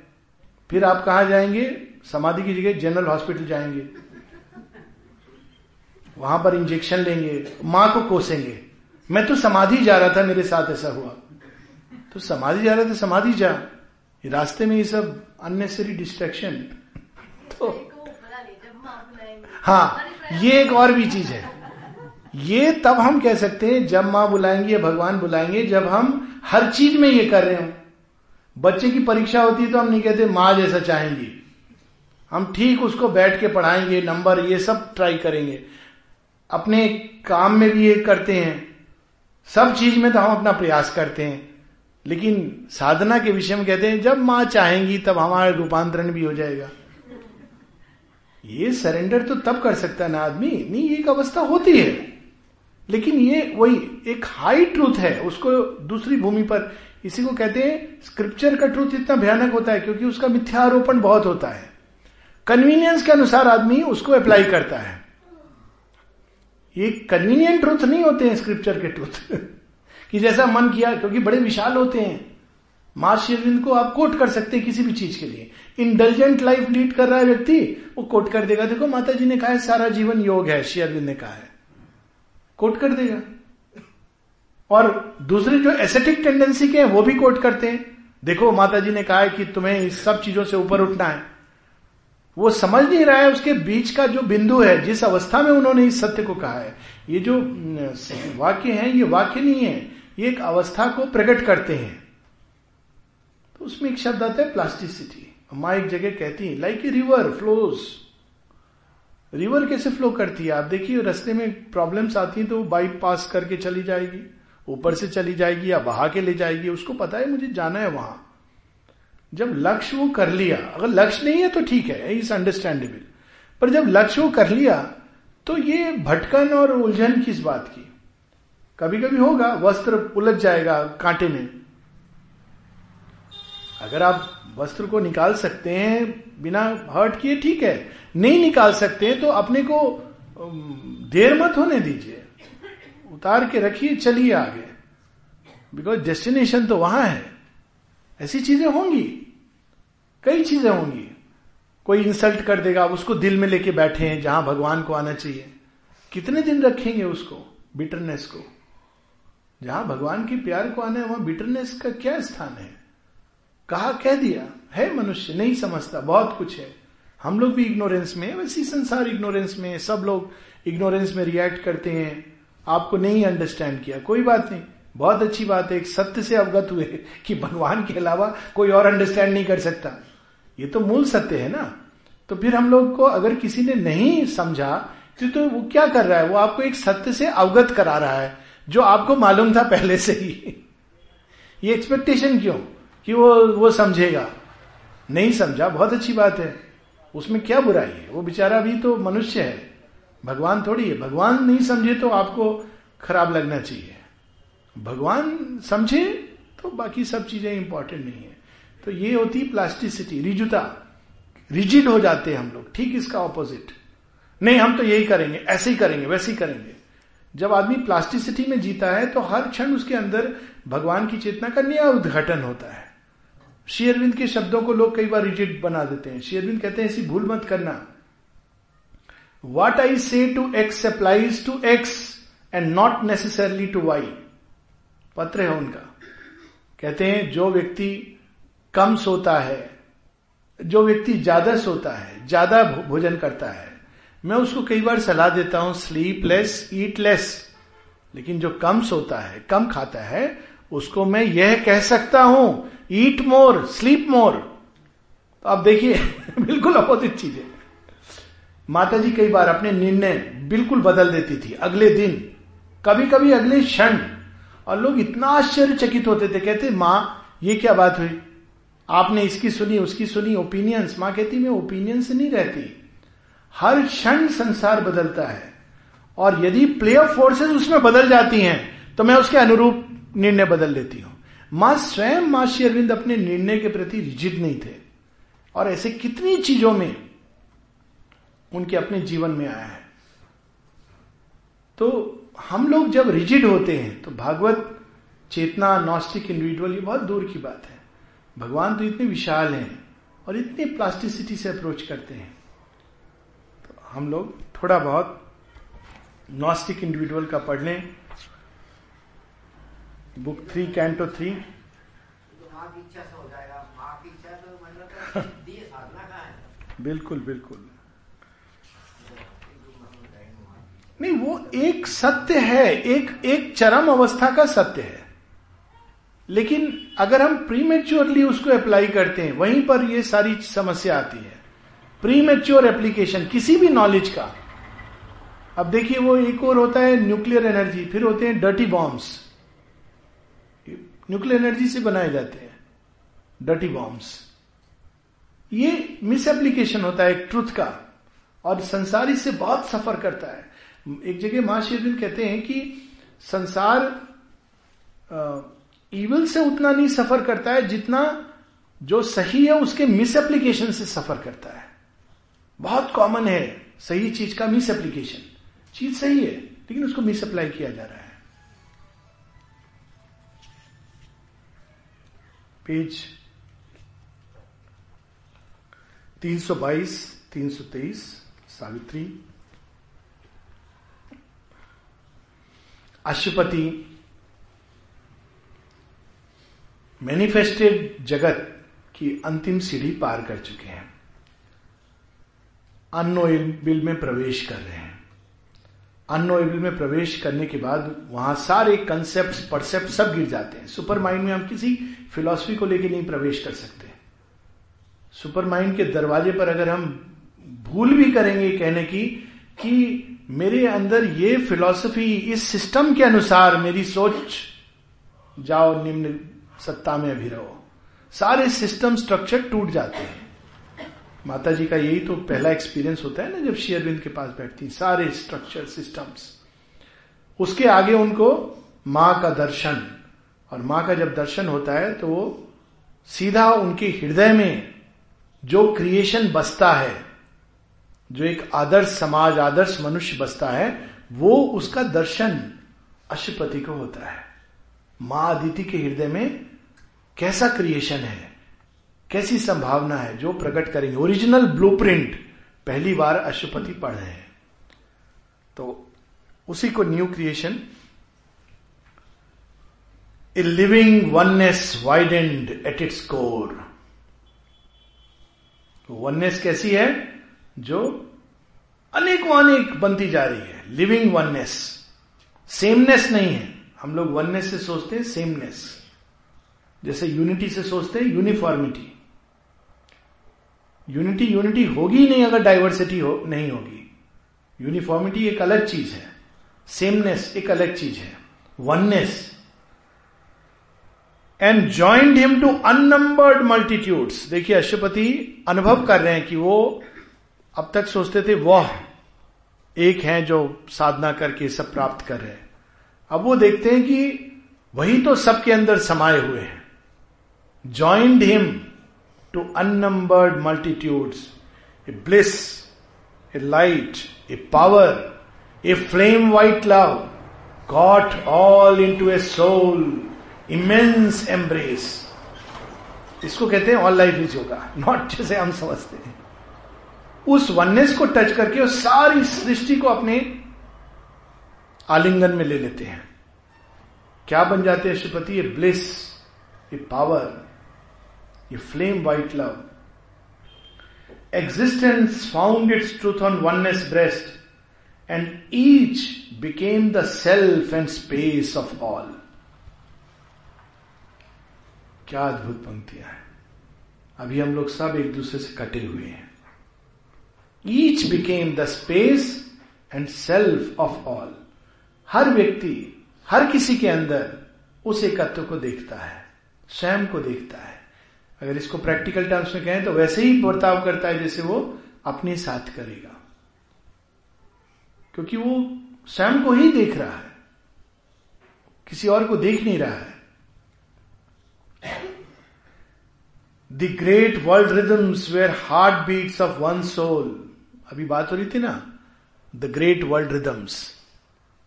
फिर आप कहा जाएँगे? समाधि की जगह जनरल हॉस्पिटल जाएँगे। वहाँ पर इंजेक्शन लेंगे, माँ को कोसेंगे। मैं तो समाधि जा रहा था, मेरे साथ ऐसा हुआ। तो समाधि जा रहा था, समाधि जा। रास्ते में ये सब अननेसरी डिस्ट्रैक्शन तो हाँ ये एक और भी चीज़ है। ये तब हम कह सकते हैं, जब माँ बुलाएँगे या भगवान बुलाएँगे, जब हम हर चीज़ में ये कर रहे हो। बच्चे की परीक्षा होती है तो हम नहीं कहते, माँ जैसा चाहेंगे। हम ठीक उसको बैठ के पढ़ाएँगे नंबर ये सब ट्राई करेंगे। अपने काम में भी ये करते हैं। सब चीज़ में तो हम अपना प्रयास करते हैं। लेकिन साधना के विषय में कहते हैं, जब माँ चाहेंगी तब हमारा रूपांतरण भी हो जाएगा। ये सरेंडर तो तब कर सकता है ना आदमी। नहीं एक अवस्था होती है। लेकिन ये वही एक हाई ट्रूथ है। उसको दूसरी भूमि पर इसी को कहते हैं स्क्रिप्चर का ट्रूथ इतना भयानक होता है क्योंकि उसका मिथ्यारोपण बहुत होता है। कन्वीनियंस के अनुसार आदमी उसको अप्लाई करता है। ये कन्वीनियंट ट्रूथ नहीं होते हैं स्क्रिप्चर के ट्रूथ [LAUGHS] कि जैसा मन किया, क्योंकि बड़े विशाल होते हैं। माँ शेरविंद को आप कोट कर सकते हैं किसी भी चीज़ के लिए। इंटेलिजेंट लाइफ लीड कर रहा है व्यक्ति, वो कोट कर देगा। देखो माता जी ने कहा है, सारा जीवन योग है शेयरविंद ने कहा है। कोट कर देगा। और दूसरे जो एसेटिक टेंडेंसी के हैं, वो भी कोट करते हैं। देखो माता जी ने कहा है कि तुम्हें इस सब चीज़ों से ऊपर उठना है। वो समझ नहीं रहा है उसके बीच का जो बिंदु है, जिस अवस्था में उन्होंने इस सत्य को कहा है। ये जो वाक्य है, ये वाक्य नहीं है, ये एक अवस्था को प्रकट करते हैं। तो उसमें एक शब्द आता है प्लास्टिसिटी माँ एक जगह कहती है like a river flows river कैसे फ्लो करती है? आप देखिए, रास्ते में प्रॉब्लम्स आती हैं तो बाइक पास करके चली जाएगी। ऊपर से चली जाएगी या बहा के ले जाएगी। उसको पता है, मुझे जाना है वहाँ। जब लक्ष्य वो कर लिया, अगर लक्ष्य नहीं है तो ठीक है इज़ अंडरस्टैंडेबल पर जब लक्ष्य वो कर लिया तो ये भटकन और उलझन किस बात की। कभी कभी होगा, वस्त्र उलझ जाएगा कांटे में। अगर आप वस्त्र को निकाल सकते हैं, बिना हर्ट किए ठीक है, नहीं निकाल सकते तो अपने को देर मत होने दीजिए। उतार के रखिए, चलिए आगे। बिकॉज़ डेस्टिनेशन तो वहाँ है। ऐसी चीज़ें होंगी। कई चीज़ें होंगी। कोई इंसल्ट कर देगा, आप उसको दिल में लेके बैठे हैं, जहाँ भगवान को आना चाहिए। कितने दिन रखेंगे उसको बिटरनेस को? जहाँ भगवान के प्यार को आना है, वहाँ बिटरनेस का क्या स्थान है? कहा, कह दिया, है मनुष्य, नहीं समझता, बहुत कुछ है। हम लोग भी इग्नोरेंस में वैसी संसार इग्नोरेंस में सब लोग इग्नोरेंस में रिएक्ट करते हैं। आपको नहीं अंडरस्टैंड किया, कोई बात नहीं। बहुत अच्छी बात है एक सत्य से अवगत हुए कि भगवान के अलावा कोई और अंडरस्टैंड नहीं कर सकता। ये तो मूल सत्य है ना? तो फिर हम लोग को अगर किसी ने नहीं समझा तो, तो वो क्या कर रहा है? वो आपको एक सत्य से अवगत करा रहा है जो आपको मालूम था पहले से ही। ये एक्सपेक्टेशन क्यों? कि वो वो समझेगा। नहीं समझा बहुत अच्छी बात है। उसमें क्या बुराई है? वो बेचारा भी तो मनुष्य है। भगवान थोड़ी है। भगवान नहीं समझे तो आपको खराब लगना चाहिए। भगवान समझे तो बाकी सब चीज़ें इंपॉर्टेंट नहीं है। तो ये होती प्लास्टिसिटी रिजुता। रिजिड हो जाते हैं हम लोग। ठीक इसका ऑपोजिट नहीं, हम तो यही करेंगे, ऐसे ही करेंगे, वैसे ही करेंगे। जब आदमी प्लास्टिसिटी में जीता है तो हर क्षण उसके अंदर भगवान की चेतना का नया उद्घाटन होता है। शेयरविंद के शब्दों को लोग कई बार रिजिड बना देते हैं। शेयरविंद कहते हैं, ऐसी भूल मत करना। What I say to X applies to X and not necessarily to Y पत्र है उनका। कहते हैं, जो व्यक्ति कम सोता है, जो व्यक्ति ज़्यादा सोता है, ज़्यादा भोजन करता है, मैं उसको कई बार सलाह देता हूँ स्लीप लेस ईट लेस लेकिन जो कम सोता है, कम खाता है, उसको मैं यह कह सकता हूँ ईट मोर स्लीप मोर तो आप देखिए, [LAUGHS] बिल्कुल अपोजिट चीज़ है। माता जी कई बार अपने निर्णय बिल्कुल बदल देती थी। अगले दिन कभी कभी अगले क्षण और लोग इतना आश्चर्यचकित होते थे, कहते, माँ, ये क्या बात हुई? आपने इसकी सुनी, उसकी सुनी ओपिनियंस माँ कहती, मैं ओपिनियन से नहीं रहती। हर क्षण संसार बदलता है। और यदि प्ले ऑफ़ फोर्सेस उसमें बदल जाती हैं तो मैं उसके अनुरूप निर्णय बदल लेती हूँ। माँ, स्वयं माँ श्री अरविंद अपने निर्णय के प्रति रिजिड नहीं थे। और ऐसे कितनी चीज़ों में उनके अपने जीवन में आया है। तो हम लोग जब रिजिड होते हैं तो भागवत चेतना नॉस्टिक इंडिविजुअल ये बहुत दूर की बात है। भगवान तो इतने विशाल हैं और इतने प्लास्टिसिटी से अप्रोच करते हैं। तो हम लोग थोड़ा बहुत नॉस्टिक इंडिविजुअल का पढ़ लें। बुक थ्री कैंटो थ्री बिल्कुल बिल्कुल। नहीं, वो एक सत्य है, एक एक चरम अवस्था का सत्य है। लेकिन अगर हम प्रीमेच्योरली उसको अप्लाई करते हैं, वहीं पर ये सारी समस्या आती है। प्रीमेच्योर एप्लीकेशन किसी भी नॉलेज का। अब देखिए, वो एक और होता है न्यूक्लियर एनर्जी फिर होते हैं डर्टी बॉम्ब्स न्यूक्लियर एनर्जी से बनाए जाते हैं डर्टी बॉम्ब्स ये मिस एप्लीकेशन होता है एक ट्रुथ का, और संसार इससे बहुत सफ़र करता है। एक जगह महाशिविन कहते हैं कि संसार इवल से उतना नहीं सफ़र करता है जितना जो सही है उसके मिस एप्लीकेशन से सफ़र करता है। बहुत कॉमन है सही चीज़ का मिस एप्लीकेशन चीज़ सही है, लेकिन उसको मिस अप्लाई किया जा रहा है। पेज 322 323 सावित्री। अशुपति मैनिफेस्टेड जगत की अंतिम सीढ़ी पार कर चुके हैं। अनोएबल में प्रवेश कर रहे हैं। अनोएबल में प्रवेश करने के बाद वहाँ सारे कंसेप्ट परसेप्ट सब गिर जाते हैं। सुपर माइंड में हम किसी फिलॉसफी को लेकर नहीं प्रवेश कर सकते। सुपर माइंड के दरवाजे पर अगर हम भूल भी करेंगे कहने की कि मेरे अंदर ये फिलॉसफी इस सिस्टम के अनुसार मेरी सोच, जाओ निम्न सत्ता में अभी रहो। सारे सिस्टम स्ट्रक्चर टूट जाते हैं। माता जी का यही तो पहला एक्सपीरियंस होता है ना जब शेयरविंद के पास बैठती सारे स्ट्रक्चर सिस्टम्स उसके आगे उनको माँ का दर्शन, और माँ का जब दर्शन होता है तो वो सीधा उनके हृदय में जो क्रिएशन बसता है जो एक आदर्श समाज, आदर्श मनुष्य बसता है, वो उसका दर्शन अशुपति को होता है। माँ अदिति के हृदय में कैसा क्रिएशन है? कैसी संभावना है जो प्रकट करेंगे? ओरिजिनल ब्लूप्रिंट पहली बार अशुपति पढ़ रहे हैं। तो उसी को new creation a living oneness widened at its core oneness कैसी है? जो अनेकों अनेक बनती जा रही है। लिविंग वननेस सेमनेस नहीं है। हम लोग वननेस से सोचते हैं सेमनेस जैसे यूनिटी से सोचते हैं यूनिफॉर्मिटी यूनिटी यूनिटी होगी ही नहीं अगर डाइवर्सिटी हो, नहीं होगी। यूनिफॉर्मिटी एक अलग चीज़ है। सेमनेस एक अलग चीज़ है। Oneness and joined him to unnumbered multitudes देखिए अशुपति अनुभव कर रहे हैं कि वो अब तक सोचते थे, वह, एक हैं जो साधना करके सब प्राप्त कर रहे हैं। अब वो देखते हैं कि वही तो सबके अंदर समाये हुए हैं। Joined him to unnumbered multitudes a bliss a light a power a flame white love caught all into a soul immense embrace इसको कहते हैं ऑल लाइफ इज़ होगा नॉट जैसे हम समझते हैं। उस वननेस को टच करके वो सारी सृष्टि को अपने आलिंगन में ले लेते हैं। क्या बन जाते हैं श्रीपति? ये ब्लिस ये पावर ये flame white love existence found its truth on oneness breast and each became the self and space of all क्या अद्भुत पंक्तियाँ हैं। अभी हम लोग सब एक दूसरे से कटे हुए हैं। Each became the space and self of all हर व्यक्ति, हर किसी के अंदर उस एकत्व को देखता है, स्वयं को देखता है। अगर इसको प्रैक्टिकल टर्म्स में कहें तो वैसे ही बर्ताव करता है जैसे वो अपने साथ करेगा। क्योंकि वो स्वयं को ही देख रहा है। किसी और को देख नहीं रहा है। The great world rhythms were heart beats of one soul अभी बात हो रही थी ना? द ग्रेट वर्ल्ड रिदम्स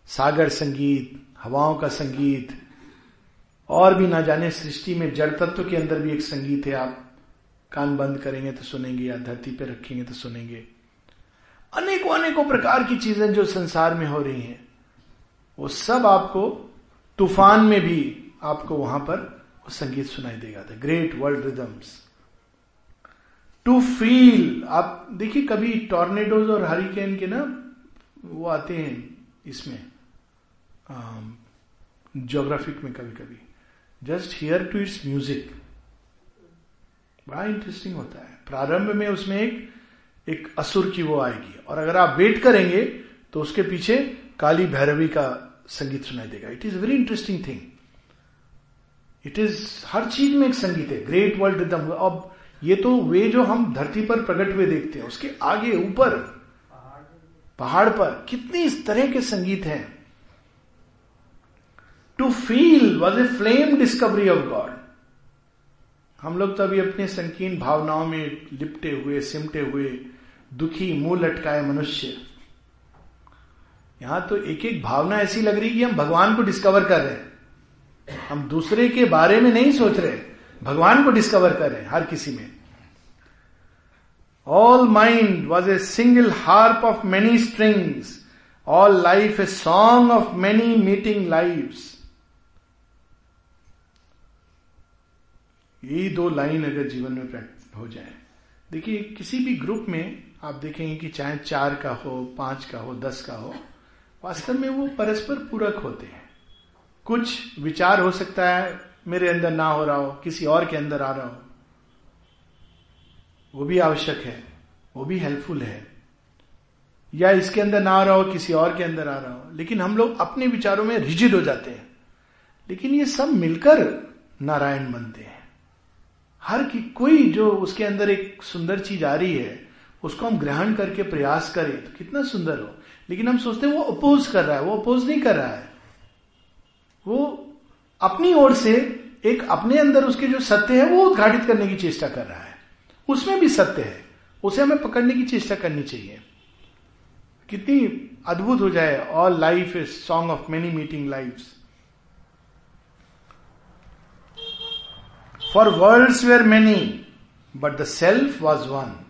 सागर संगीत, हवाओं का संगीत, और भी ना जाने सृष्टि में जड़ तत्व के अंदर भी एक संगीत है। आप कान बंद करेंगे तो सुनेंगे या धरती पे रखेंगे तो सुनेंगे। अनेकों अनेकों प्रकार की चीज़ें जो संसार में हो रही हैं। वो सब आपको, तूफ़ान में भी आपको वहाँ पर वो संगीत सुनाई देगा। The great world rhythms to feel आप देखिए कभी टॉर्नेडोज और हरिकेन के ना, वो आते हैं इसमें जोग्राफिक में कभी कभी just hear to its music बड़ा इंटरेस्टिंग होता है। प्रारंभ में उसमें एक एक असुर की वो आएगी। और अगर आप वेट करेंगे तो उसके पीछे काली भैरवी का संगीत सुनाई देगा। It is very interesting thing it is हर चीज़ में एक संगीत है। ग्रेट वर्ल्ड रिदम अब ये तो वे जो हम धरती पर प्रकट हुए देखते हैं, उसके आगे ऊपर, पहाड़ पर, कितनी इस तरह के संगीत हैं। To feel was a flame discovery of God हम लोग तो अभी अपने संकीर्ण भावनाओं में लिपटे हुए, सिमटे हुए, दुखी, मुँह लटकाए मनुष्य। यहाँ तो एक एक भावना ऐसी लग रही कि हम भगवान को डिस्कवर कर रहे हैं। हम दूसरे के बारे में नहीं सोच रहे। भगवान को डिस्कवर कर हर किसी में। All mind was a single harp of many strings all life a song of many meeting life ये दो लाइन अगर जीवन में प्रैक्टिस हो जाए। देखिए, किसी भी ग्रुप में आप देखेंगे कि चाहे चार का हो, पाँच का हो, दस का हो, वास्तव में वो परस्पर पूरक होते हैं। कुछ विचार हो सकता है मेरे अंदर ना हो रहा हो, किसी और के अंदर आ रहा हो, वो भी आवश्यक है, वो भी हेल्पफुल है। या इसके अंदर ना आ रहा हो, किसी और के अंदर आ रहा हो, लेकिन हम लोग अपने विचारों में रिजिड हो जाते हैं। लेकिन ये सब मिलकर नारायण बनते हैं। हर की, कोई जो उसके अंदर एक सुंदर चीज़ आ रही है, उसको हम ग्रहण करके प्रयास करें तो कितना सुंदर हो। लेकिन हम सोचते हैं वो अपोज कर रहा है, वो अपोज नहीं कर रहा है। वो अपनी ओर से एक अपने अंदर उसके जो सत्य है, वो उद्घाटित करने की चेष्टा कर रहा है। उसमें भी सत्य है। उसे हमें पकड़ने की चेष्टा करनी चाहिए। कितनी अद्भुत हो जाए all life is song of many meeting life for world were many but the self was one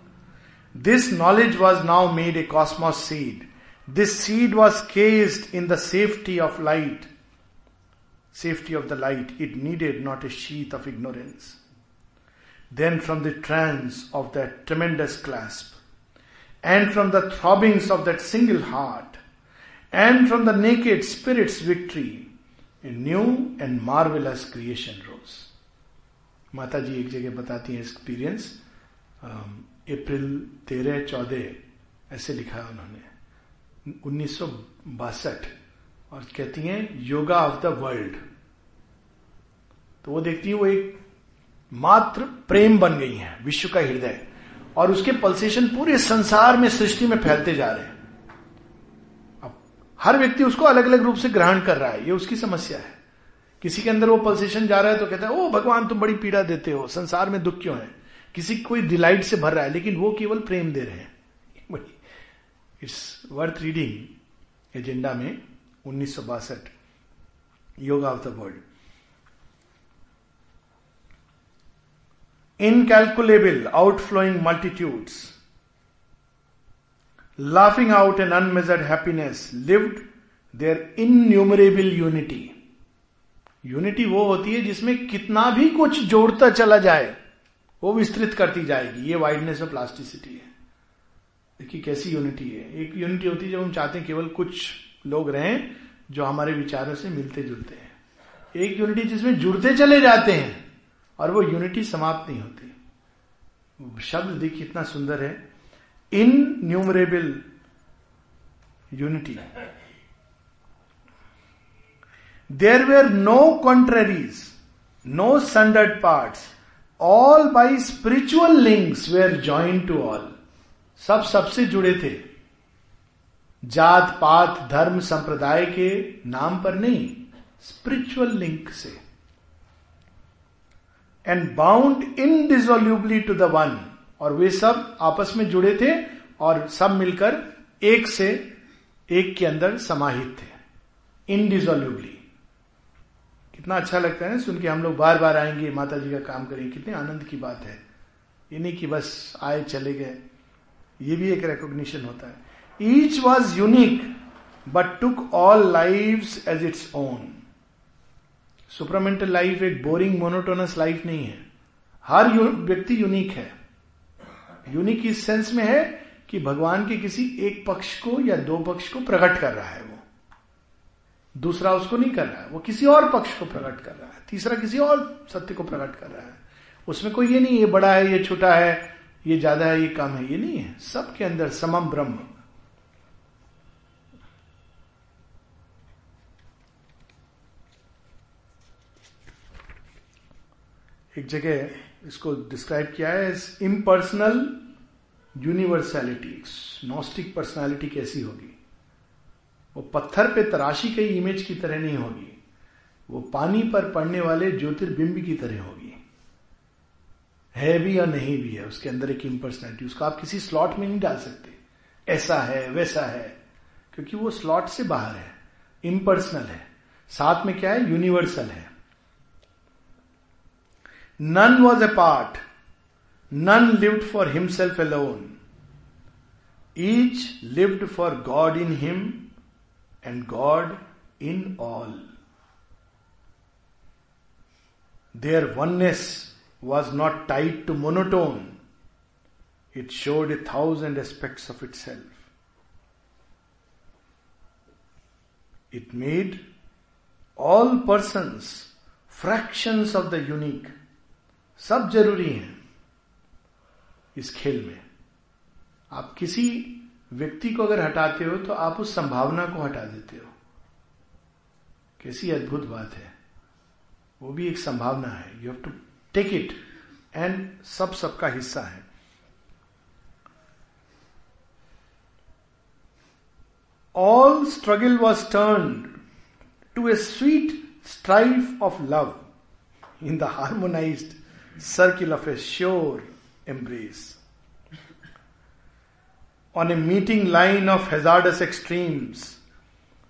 this knowledge was now made a cosmos seed this seed was cased in the safety of light. Safety of the light. It needed not a sheath of ignorance. Then, from the trance of that tremendous clasp, and from the throbbings of that single heart, and from the naked spirit's victory, a new and marvelous creation rose. माता जी एक जगह बताती हैं experience अप्रैल तेरह चौदह ऐसे लिखा है उन्होंने उन्नीस और कहती हैं योगा ऑफ़ द वर्ल्ड तो वो देखती है, वो एक मात्र प्रेम बन गई है, विश्व का हृदय। और उसके पल्सेशन पूरे संसार में सृष्टि में फैलते जा रहे हैं। अब हर व्यक्ति उसको अलग अलग रूप से ग्रहण कर रहा है, ये उसकी समस्या है। किसी के अंदर वो पल्सेशन जा रहा है तो कहता है, ओ, भगवान, तुम बड़ी पीड़ा देते हो, संसार में दुख क्यों है? किसी कोई डिलाइट से भर रहा है, लेकिन वो केवल प्रेम दे रहे हैं। इट्स वर्थ रीडिंग एजेंडा में उन्नीस yoga of the world. Incalculable outflowing multitudes, laughing out an unmeasured happiness lived their innumerable unity. Unity वो होती है जिसमें कितना भी कुछ जोड़ता चला जाए, वो विस्तृत करती जाएगी। ये वाइडनेस ऑफ़ प्लास्टिसिटी है। देखिए कैसी यूनिटी है। एक यूनिटी होती है जब हम चाहते हैं केवल कुछ लोग रहें जो हमारे विचारों से मिलते जुलते हैं। एक यूनिटी जिसमें जुड़ते चले जाते हैं और वो यूनिटी समाप्त नहीं होती। शब्द देखिए कितना सुंदर है। Innumerable unity there were no contraries no sundered part all by spiritual links were join to all सब सबसे जुड़े थे। जात पात धर्म संप्रदाय के नाम पर नहीं स्पिरिचुअल लिंक से। And bound indissolubly to the one और वे सब आपस में जुड़े थे और सब मिलकर एक से एक के अंदर समाहित थे। इनडिजोल्यूबली कितना अच्छा लगता है ना, सुन के हम लोग बार बार आएँगे माता जी का काम करेंगे। कितने आनंद की बात है। ये नहीं कि बस आए, चले गए। ये भी एक रिकॉग्निशन होता है। Each was unique but took all life as its own supermental life एक बोरिंग मोनोटोनस लाइफ नहीं है। हर व्यक्ति यूनिक है। यूनिक इस सेंस में है कि भगवान के किसी एक पक्ष को या दो पक्ष को प्रकट कर रहा है वो। दूसरा उसको नहीं कर रहा है। वो किसी और पक्ष को प्रकट कर रहा है। तीसरा किसी और सत्य को प्रकट कर रहा है। उसमें कोई ये नहीं ये बड़ा है, ये छोटा है, ये ज़्यादा है, ये कम है। ये नहीं है। सबके अंदर समम ब्रह्म। एक जगह इसको डिस्क्राइब किया है इम्पर्सनल यूनिवर्सैलिटी नॉस्टिक पर्सनालिटी कैसी होगी? वो पत्थर पे तराशी कई इमेज की तरह नहीं होगी। वो पानी पर पड़ने वाले ज्योतिर्बिंब की तरह होगी। है भी या नहीं भी है, उसके अंदर एक इम्पर्सनैलिटी उसको आप किसी स्लॉट में नहीं डाल सकते। ऐसा है, वैसा है, क्योंकि वो स्लॉट से बाहर है। इम्पर्सनल है। साथ में क्या है? यूनिवर्सल है। None was apart, none lived for himself alone. Each lived for God in him and God in all. Their oneness was not tied to monotone, it showed a thousand aspects of itself. It made all persons fractions of the unique. सब ज़रूरी हैं इस खेल में। आप किसी व्यक्ति को अगर हटाते हो तो आप उस संभावना को हटा देते हो। कैसी अद्भुत बात है। वो भी एक संभावना है। You have to take it and सब सबका हिस्सा है। All struggle was turn to a sweet strife of love in the harmonise Circle of a sure embrace on a meeting line of hazardous extremes.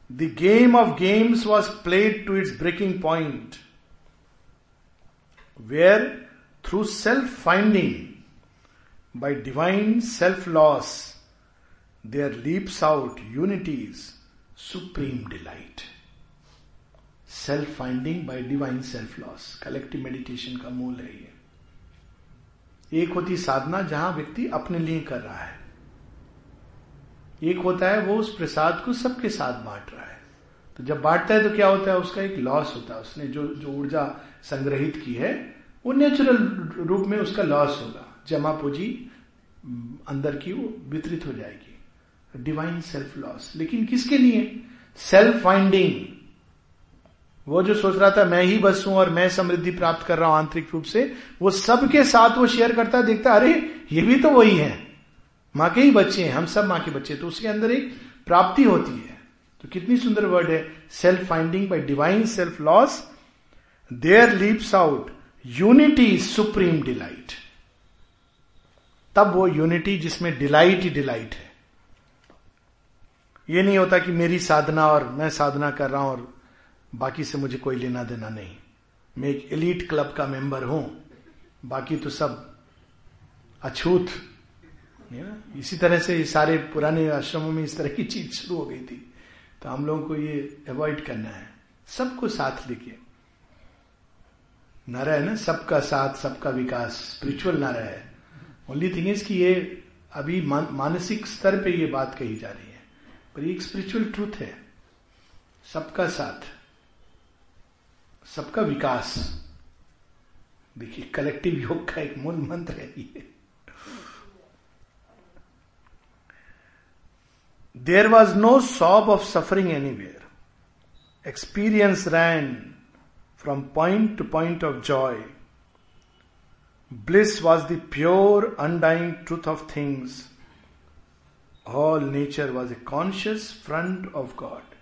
The game of games was played to its breaking point. where through self finding, by divine self loss, there leaps out unity's supreme delight. Self finding by divine self loss collective meditation का मूल है ये एक होती साधना जहाँ व्यक्ति अपने लिए कर रहा है। एक होता है वो उस प्रसाद को सबके साथ बांट रहा है। तो जब बांटता है तो क्या होता है? उसका एक लॉस होता है। उसने जो जो ऊर्जा संग्रहित की है, वो नेचुरल रूप में उसका लॉस होगा। जमा पूंजी अंदर की वो वितरित हो जाएगी। डिवाइन सेल्फ लॉस लेकिन किसके लिए? सेल्फ फाइंडिंग वो जो सोच रहा था, मैं ही बस हूँ और मैं समृद्धि प्राप्त कर रहा हूँ आंतरिक रूप से, वो सबके साथ वो शेयर करता, देखता, अरे, ये भी तो वही है। माँ के ही बच्चे हैं, हम सब माँ के बच्चे तो उसके अंदर एक प्राप्ति होती है। तो कितनी सुंदर वर्ड है self finding by divine self loss there leaps out unity supreme delight तब वो यूनिटी जिसमें डिलाइट ही डिलाइट है। ये नहीं होता कि मेरी साधना और मैं साधना कर रहा हूँ और बाकी से मुझे कोई लेना देना नहीं। मैं एक एलिट क्लब का मेंबर हूँ। बाकी तो सब अछूत। इसी तरह से सारे पुराने आश्रमों में इस तरह की चीज़ शुरू हो गई थी। तो हम लोगों को ये अवॉइड करना है। सबको साथ लेके। नारा है ना? सबका साथ सबका विकास। स्पिरिचुअल नारा है। ओनली थिंग इज़ कि ये अभी मान, मानसिक स्तर पे ये बात कही जा रही है। पर एक स्पिरिचुअल ट्रूथ है। सबका साथ। सबका विकास। देखिए कलेक्टिव योग का एक मूल मंत्र है ये। There was no sob of suffering anywhere experience ran from point to point of joy bliss was the pure undying truth of things all nature was a conscious front of God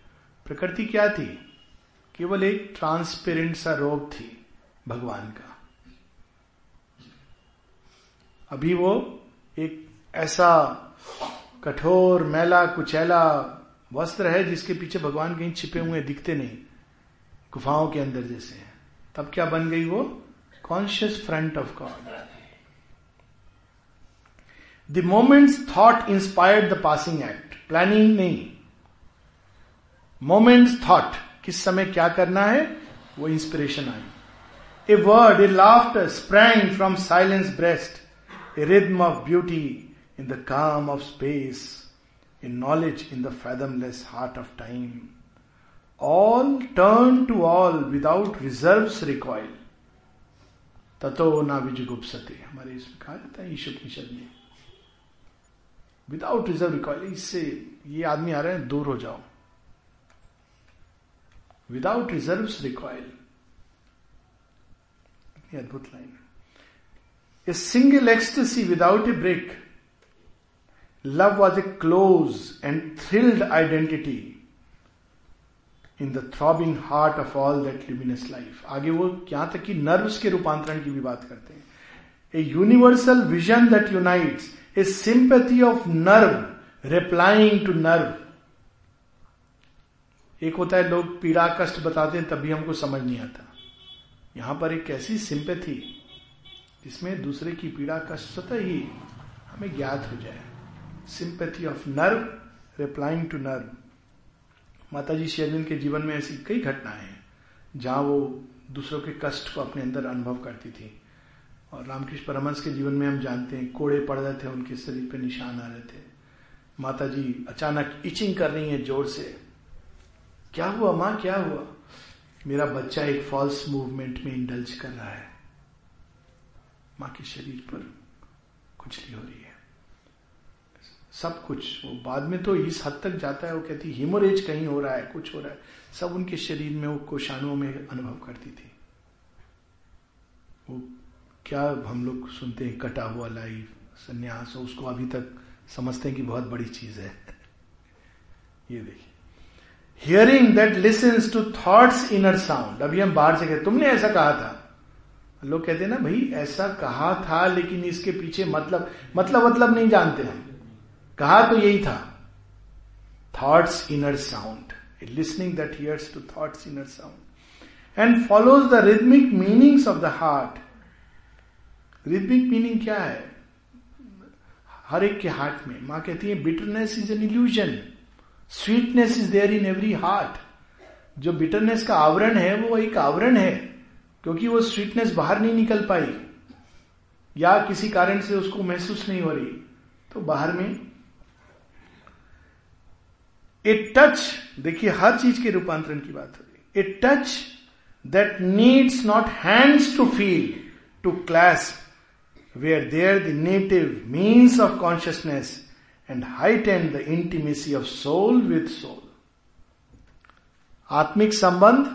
प्रकृति क्या थी? केवल एक transparent सा रोग थी भगवान का। अभी वो एक ऐसा कठोर, मैला, कुचैला वस्त्र है जिसके पीछे भगवान कहीं छिपे हुए दिखते नहीं, गुफाओं के अंदर जैसे हैं। तब क्या बन गई वो? Conscious front of God the moments thought inspired the passing act planning नहीं। मोमेंट्स थॉट किस समय क्या करना है? वो inspiration I. A word a laughter sprang from silence breast a rhythm of beauty in the calm of space in knowledge in the fathomless heart of time all turn to all without reserve recoil ततो नाविज गुप्त हमारे इसमें कहा जाता है, issue Kishan ने without reserve recoil इससे ये आदमी आ रहे हैं, दूर हो जाओ। विदाउट रिज़र्व रिकॉयल अद्भुत line a single ecstasy without a break love was a close and thrilled identity in the throbbing heart of all that luminous life आगे वो यहाँ तक कि नर्व्स के रूपांतरण की भी बात करते हैं। A universal vision that unites a sympathy of nerve replying to nerve एक होता है, लोग पीड़ा, कष्ट बताते हैं, तब भी हमको समझ नहीं आता। यहाँ पर एक ऐसी सिंपैथी, जिसमें दूसरे की पीड़ा, कष्ट स्वतः ही हमें ज्ञात हो जाए। Sympathy of nerve, replying to nerve. माता जी शेरविन के जीवन में ऐसी कई घटनाएँ हैं, जहाँ वो दूसरों के कष्ट को अपने अंदर अनुभव करती थी। और रामकृष्ण परमंश के जीवन में हम जानते हैं, कोड़े पड़ रहे थे, उनके शरीर पे निशान आ रहे थे। माता जी अचानक इचिंग कर रही है ज़ोर से। क्या हुआ माँ, क्या हुआ? मेरा बच्चा एक फॉल्स मूवमेंट में इंडल्ज कर रहा है। माँ के शरीर पर खुजली हो रही है। सब कुछ, वो बाद में तो इस हद तक जाता है, वो कहती हिमोरेज कहीं हो रहा है, कुछ हो रहा है। सब उनके शरीर में, वो कोशानुओं में अनुभव करती थी। वो क्या हम लोग सुनते हैं, कटा हुआ लाइफ संन्यास, उसको अभी तक समझते हैं कि बहुत बड़ी चीज़ है। [LAUGHS] ये देखिए। Hearing that listens to thoughts inner sound अभी हम बाहर से कहते तुमने ऐसा कहा था? लोग कहते हैं ना, भाई, ऐसा कहा था, लेकिन इसके पीछे मतलब मतलब मतलब नहीं जानते हम. कहा तो यही था। Thoughts inner sound listening that hears to thoughts inner sound and follows the rhythmic meanings of the heart rhythmic meaning क्या है? हर एक के हार्ट में। माँ कहती है bitterness is an illusion sweetness is there in every heart जो bitterness का आवरण है, वो एक आवरण है, क्योंकि वो स्वीटनेस बाहर नहीं निकल पाई, या किसी कारण से उसको महसूस नहीं हो रही तो बाहर में ए टच देखिए, हर चीज़ के रूपांतरण की बात हो रही a touch that needs not hands to feel to clasp were there the native means of consciousness and heightened the intimacy of soul with soul आत्मिक संबंध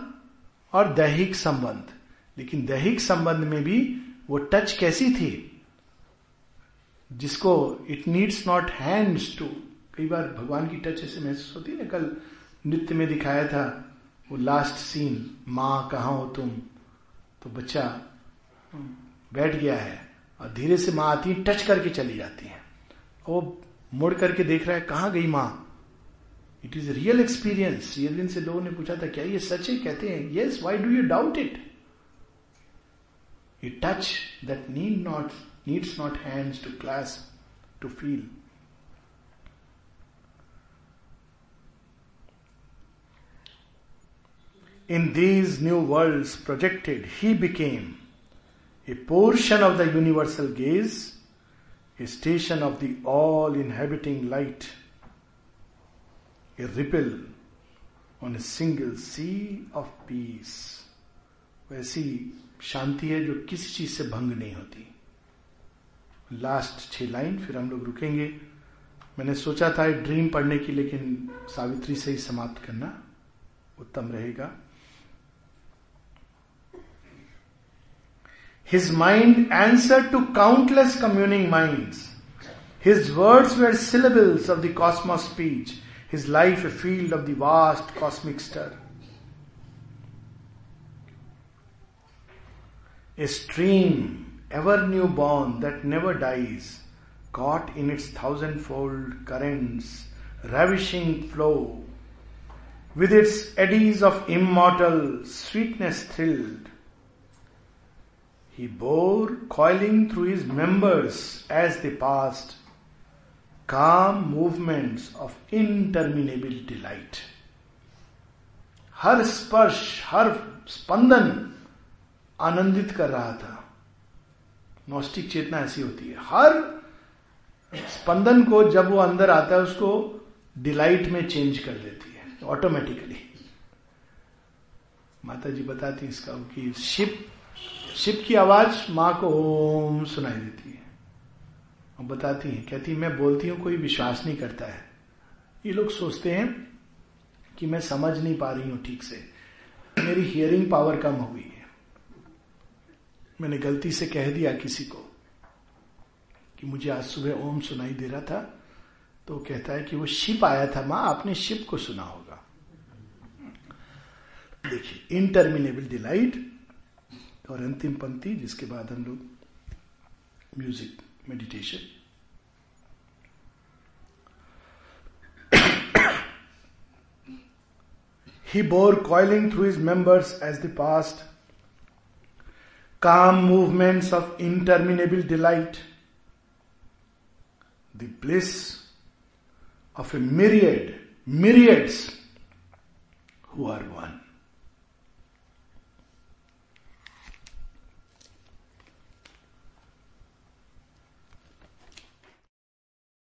और दैहिक संबंध। लेकिन दैहिक संबंध में भी वो टच कैसी थी? जिसको it needs not hands to कई बार भगवान की टच ऐसे महसूस होती है ना, कल नृत्य में दिखाया था वो लास्ट सीन माँ, कहा हो तुम? तो बच्चा बैठ गया है और धीरे से माँ आती टच करके चली जाती है। वो मुड़ करके देख रहा है कहाँ गई माँ? It is real experience real दिन से लोगों ने पूछा था क्या ये सच है? कहते हैं yes why do you doubt it you touch that need not needs not hands to clasp to feel In these new worlds projected, he became a portion of the universal gaze a station of the all inhabiting light, a ripple on a single sea of peace. वैसी शांति है जो किसी चीज़ से भंग नहीं होती last छह line फिर हम लोग रुकेंगे मैंने सोचा था ड्रीम पढ़ने की लेकिन सावित्री से ही समाप्त करना उत्तम रहेगा His mind answered to countless communing minds. His words were syllables of the cosmos speech, his life a field of the vast cosmic stir. A stream, ever newborn, that never dies, caught in its thousandfold currents, ravishing flow, with its eddies of immortal sweetness thrilled, he bore, coiling through his members as they passed, calm movements of interminable delight. हर स्पर्श हर स्पंदन आनंदित कर रहा था। Gnostic चेतना ऐसी होती है। हर स्पंदन को जब वो अंदर आता है उसको डिलाइट में चेंज कर देती है ऑटोमेटिकली माता जी बताती इसका कि शिप शिप की आवाज़ माँ को ओम सुनाई देती है। और बताती है कहती है, मैं बोलती हूँ कोई विश्वास नहीं करता है। ये लोग सोचते हैं कि मैं समझ नहीं पा रही हूँ ठीक से। मेरी हियरिंग पावर कम हो गई है। मैंने गलती से कह दिया किसी को कि मुझे आज सुबह ओम सुनाई दे रहा था तो कहता है कि वो शिप आया था माँ आपने शिप को सुना होगा। देखिए इनटर्मिनेबल डिलाइट और अंतिम पंक्ति जिसके बाद हम लोग music meditation He bore coiling through his members as they passed calm movements of interminable delight, the bliss of a myriad, myriads who are one.